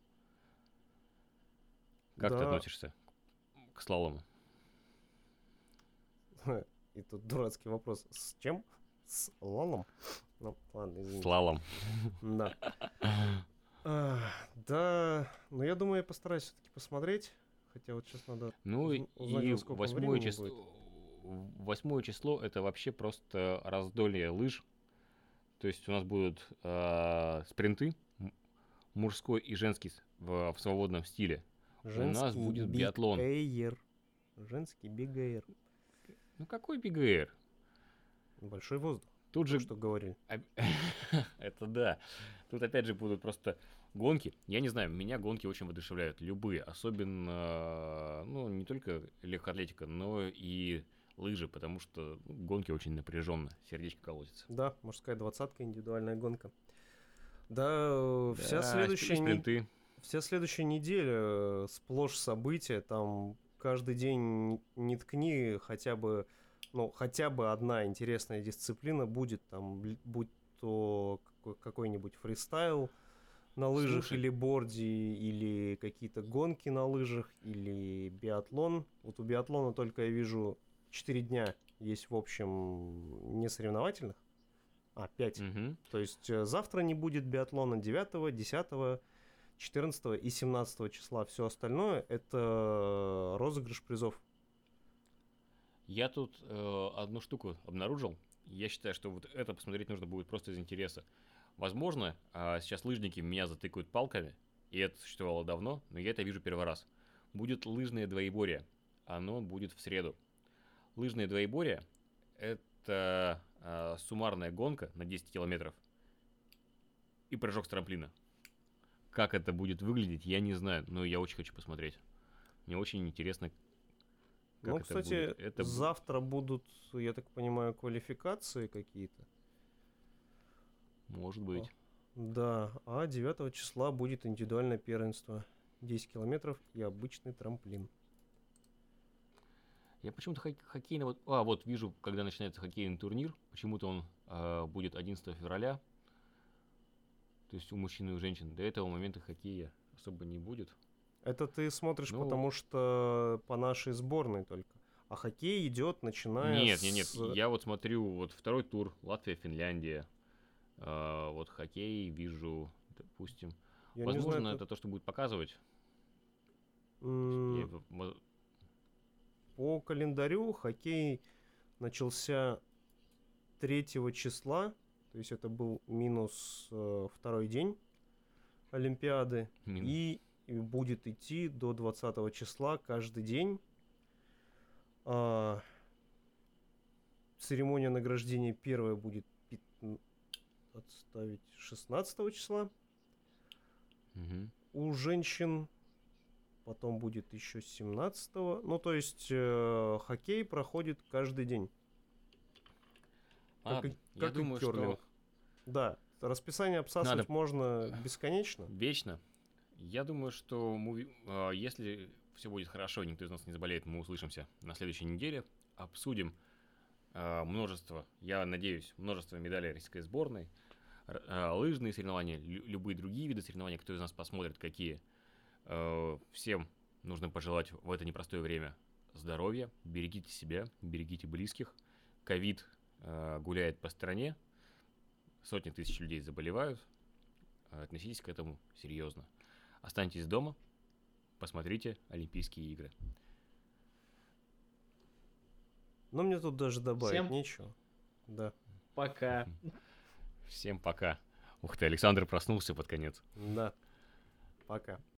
Как да. ты относишься к слалому? И тут дурацкий вопрос. С чем? С лалом? Ну, ладно, извините. Слалом. Да. А, да, но я думаю, я постараюсь все-таки посмотреть. Хотя вот сейчас надо Ну узнать, и восьмое число, восьмое число это вообще просто раздолье лыж. То есть у нас будут э, спринты мужской и женский в, в свободном стиле. Женский У нас будет биатлон. Эйр. Женский бигэйр. Ну какой бигэйр? Большой воздух. Тут же... Что говорили. Это да. Тут опять же будут просто гонки. Я не знаю, меня гонки очень воодушевляют. Любые. Особенно, ну, не только легкоатлетика, но и лыжи, потому что ну, гонки очень напряженно, сердечко колотится. Да, мужская двадцатка, индивидуальная гонка. Да, да вся следующая... Спринты. Вся следующая неделя э, сплошь события, там каждый день не ткни хотя бы, ну, хотя бы одна интересная дисциплина будет, там, будь то какой-нибудь фристайл на лыжах Слушай. или борде, или какие-то гонки на лыжах, или биатлон. Вот у биатлона только я вижу 4 дня есть, в общем, не соревновательных, а 5. Угу. То есть э, завтра не будет биатлона 9, 10, 14 и 17 числа. Все остальное это розыгрыш призов. Я тут э, одну штуку обнаружил. Я считаю, что вот это посмотреть нужно будет просто из интереса. Возможно, э, сейчас лыжники меня затыкают палками, и это существовало давно, но я это вижу первый раз. Будет лыжное двоеборье. Оно будет в среду. Лыжное двоеборье – это э, суммарная гонка на 10 километров и прыжок с трамплина. Как это будет выглядеть, я не знаю, но я очень хочу посмотреть. Мне очень интересно, как ну, это кстати, будет. Это... завтра будут, я так понимаю, квалификации какие-то. Может быть. Да, а 9 числа будет индивидуальное первенство. 10 километров и обычный трамплин. Я почему-то хок- хоккейный... Вот, а, вот вижу, когда начинается хоккейный турнир. Почему-то он э, будет 11 февраля. То есть у мужчин и у женщин до этого момента хоккея особо не будет. Это ты смотришь, ну, потому что по нашей сборной только. А хоккей идет, начиная Нет, нет, нет. С... Я вот смотрю, вот второй тур, Латвия, Финляндия. Э, вот хоккей вижу, допустим. Я Возможно, знаю, это... это то, что будет показывать. Mm. Я... По календарю хоккей начался 3 числа то есть это был минус э, второй день Олимпиады. Минус. И, и будет идти до 20 числа каждый день. А, церемония награждения первая будет отставить 16 числа. Угу. У женщин потом будет еще 17 -го. Ну, то есть э, хоккей проходит каждый день. Как, и, я как думаю, что... Да, расписание обсасывать Надо... можно бесконечно. Вечно. Я думаю, что мы, э, если все будет хорошо, никто из нас не заболеет, мы услышимся на следующей неделе, обсудим э, множество, я надеюсь, множество медалей российской сборной, э, лыжные соревнования, любые другие виды соревнований, кто из нас посмотрит, какие. Всем нужно пожелать в это непростое время здоровья, берегите себя, берегите близких. Ковид гуляет по стране, сотни тысяч людей заболевают, относитесь к этому серьезно. Останьтесь дома, посмотрите Олимпийские игры. Ну, мне тут даже добавить Всем... нечего. Да. Пока. Всем пока. Ух ты, Александр проснулся под конец. Да. Пока.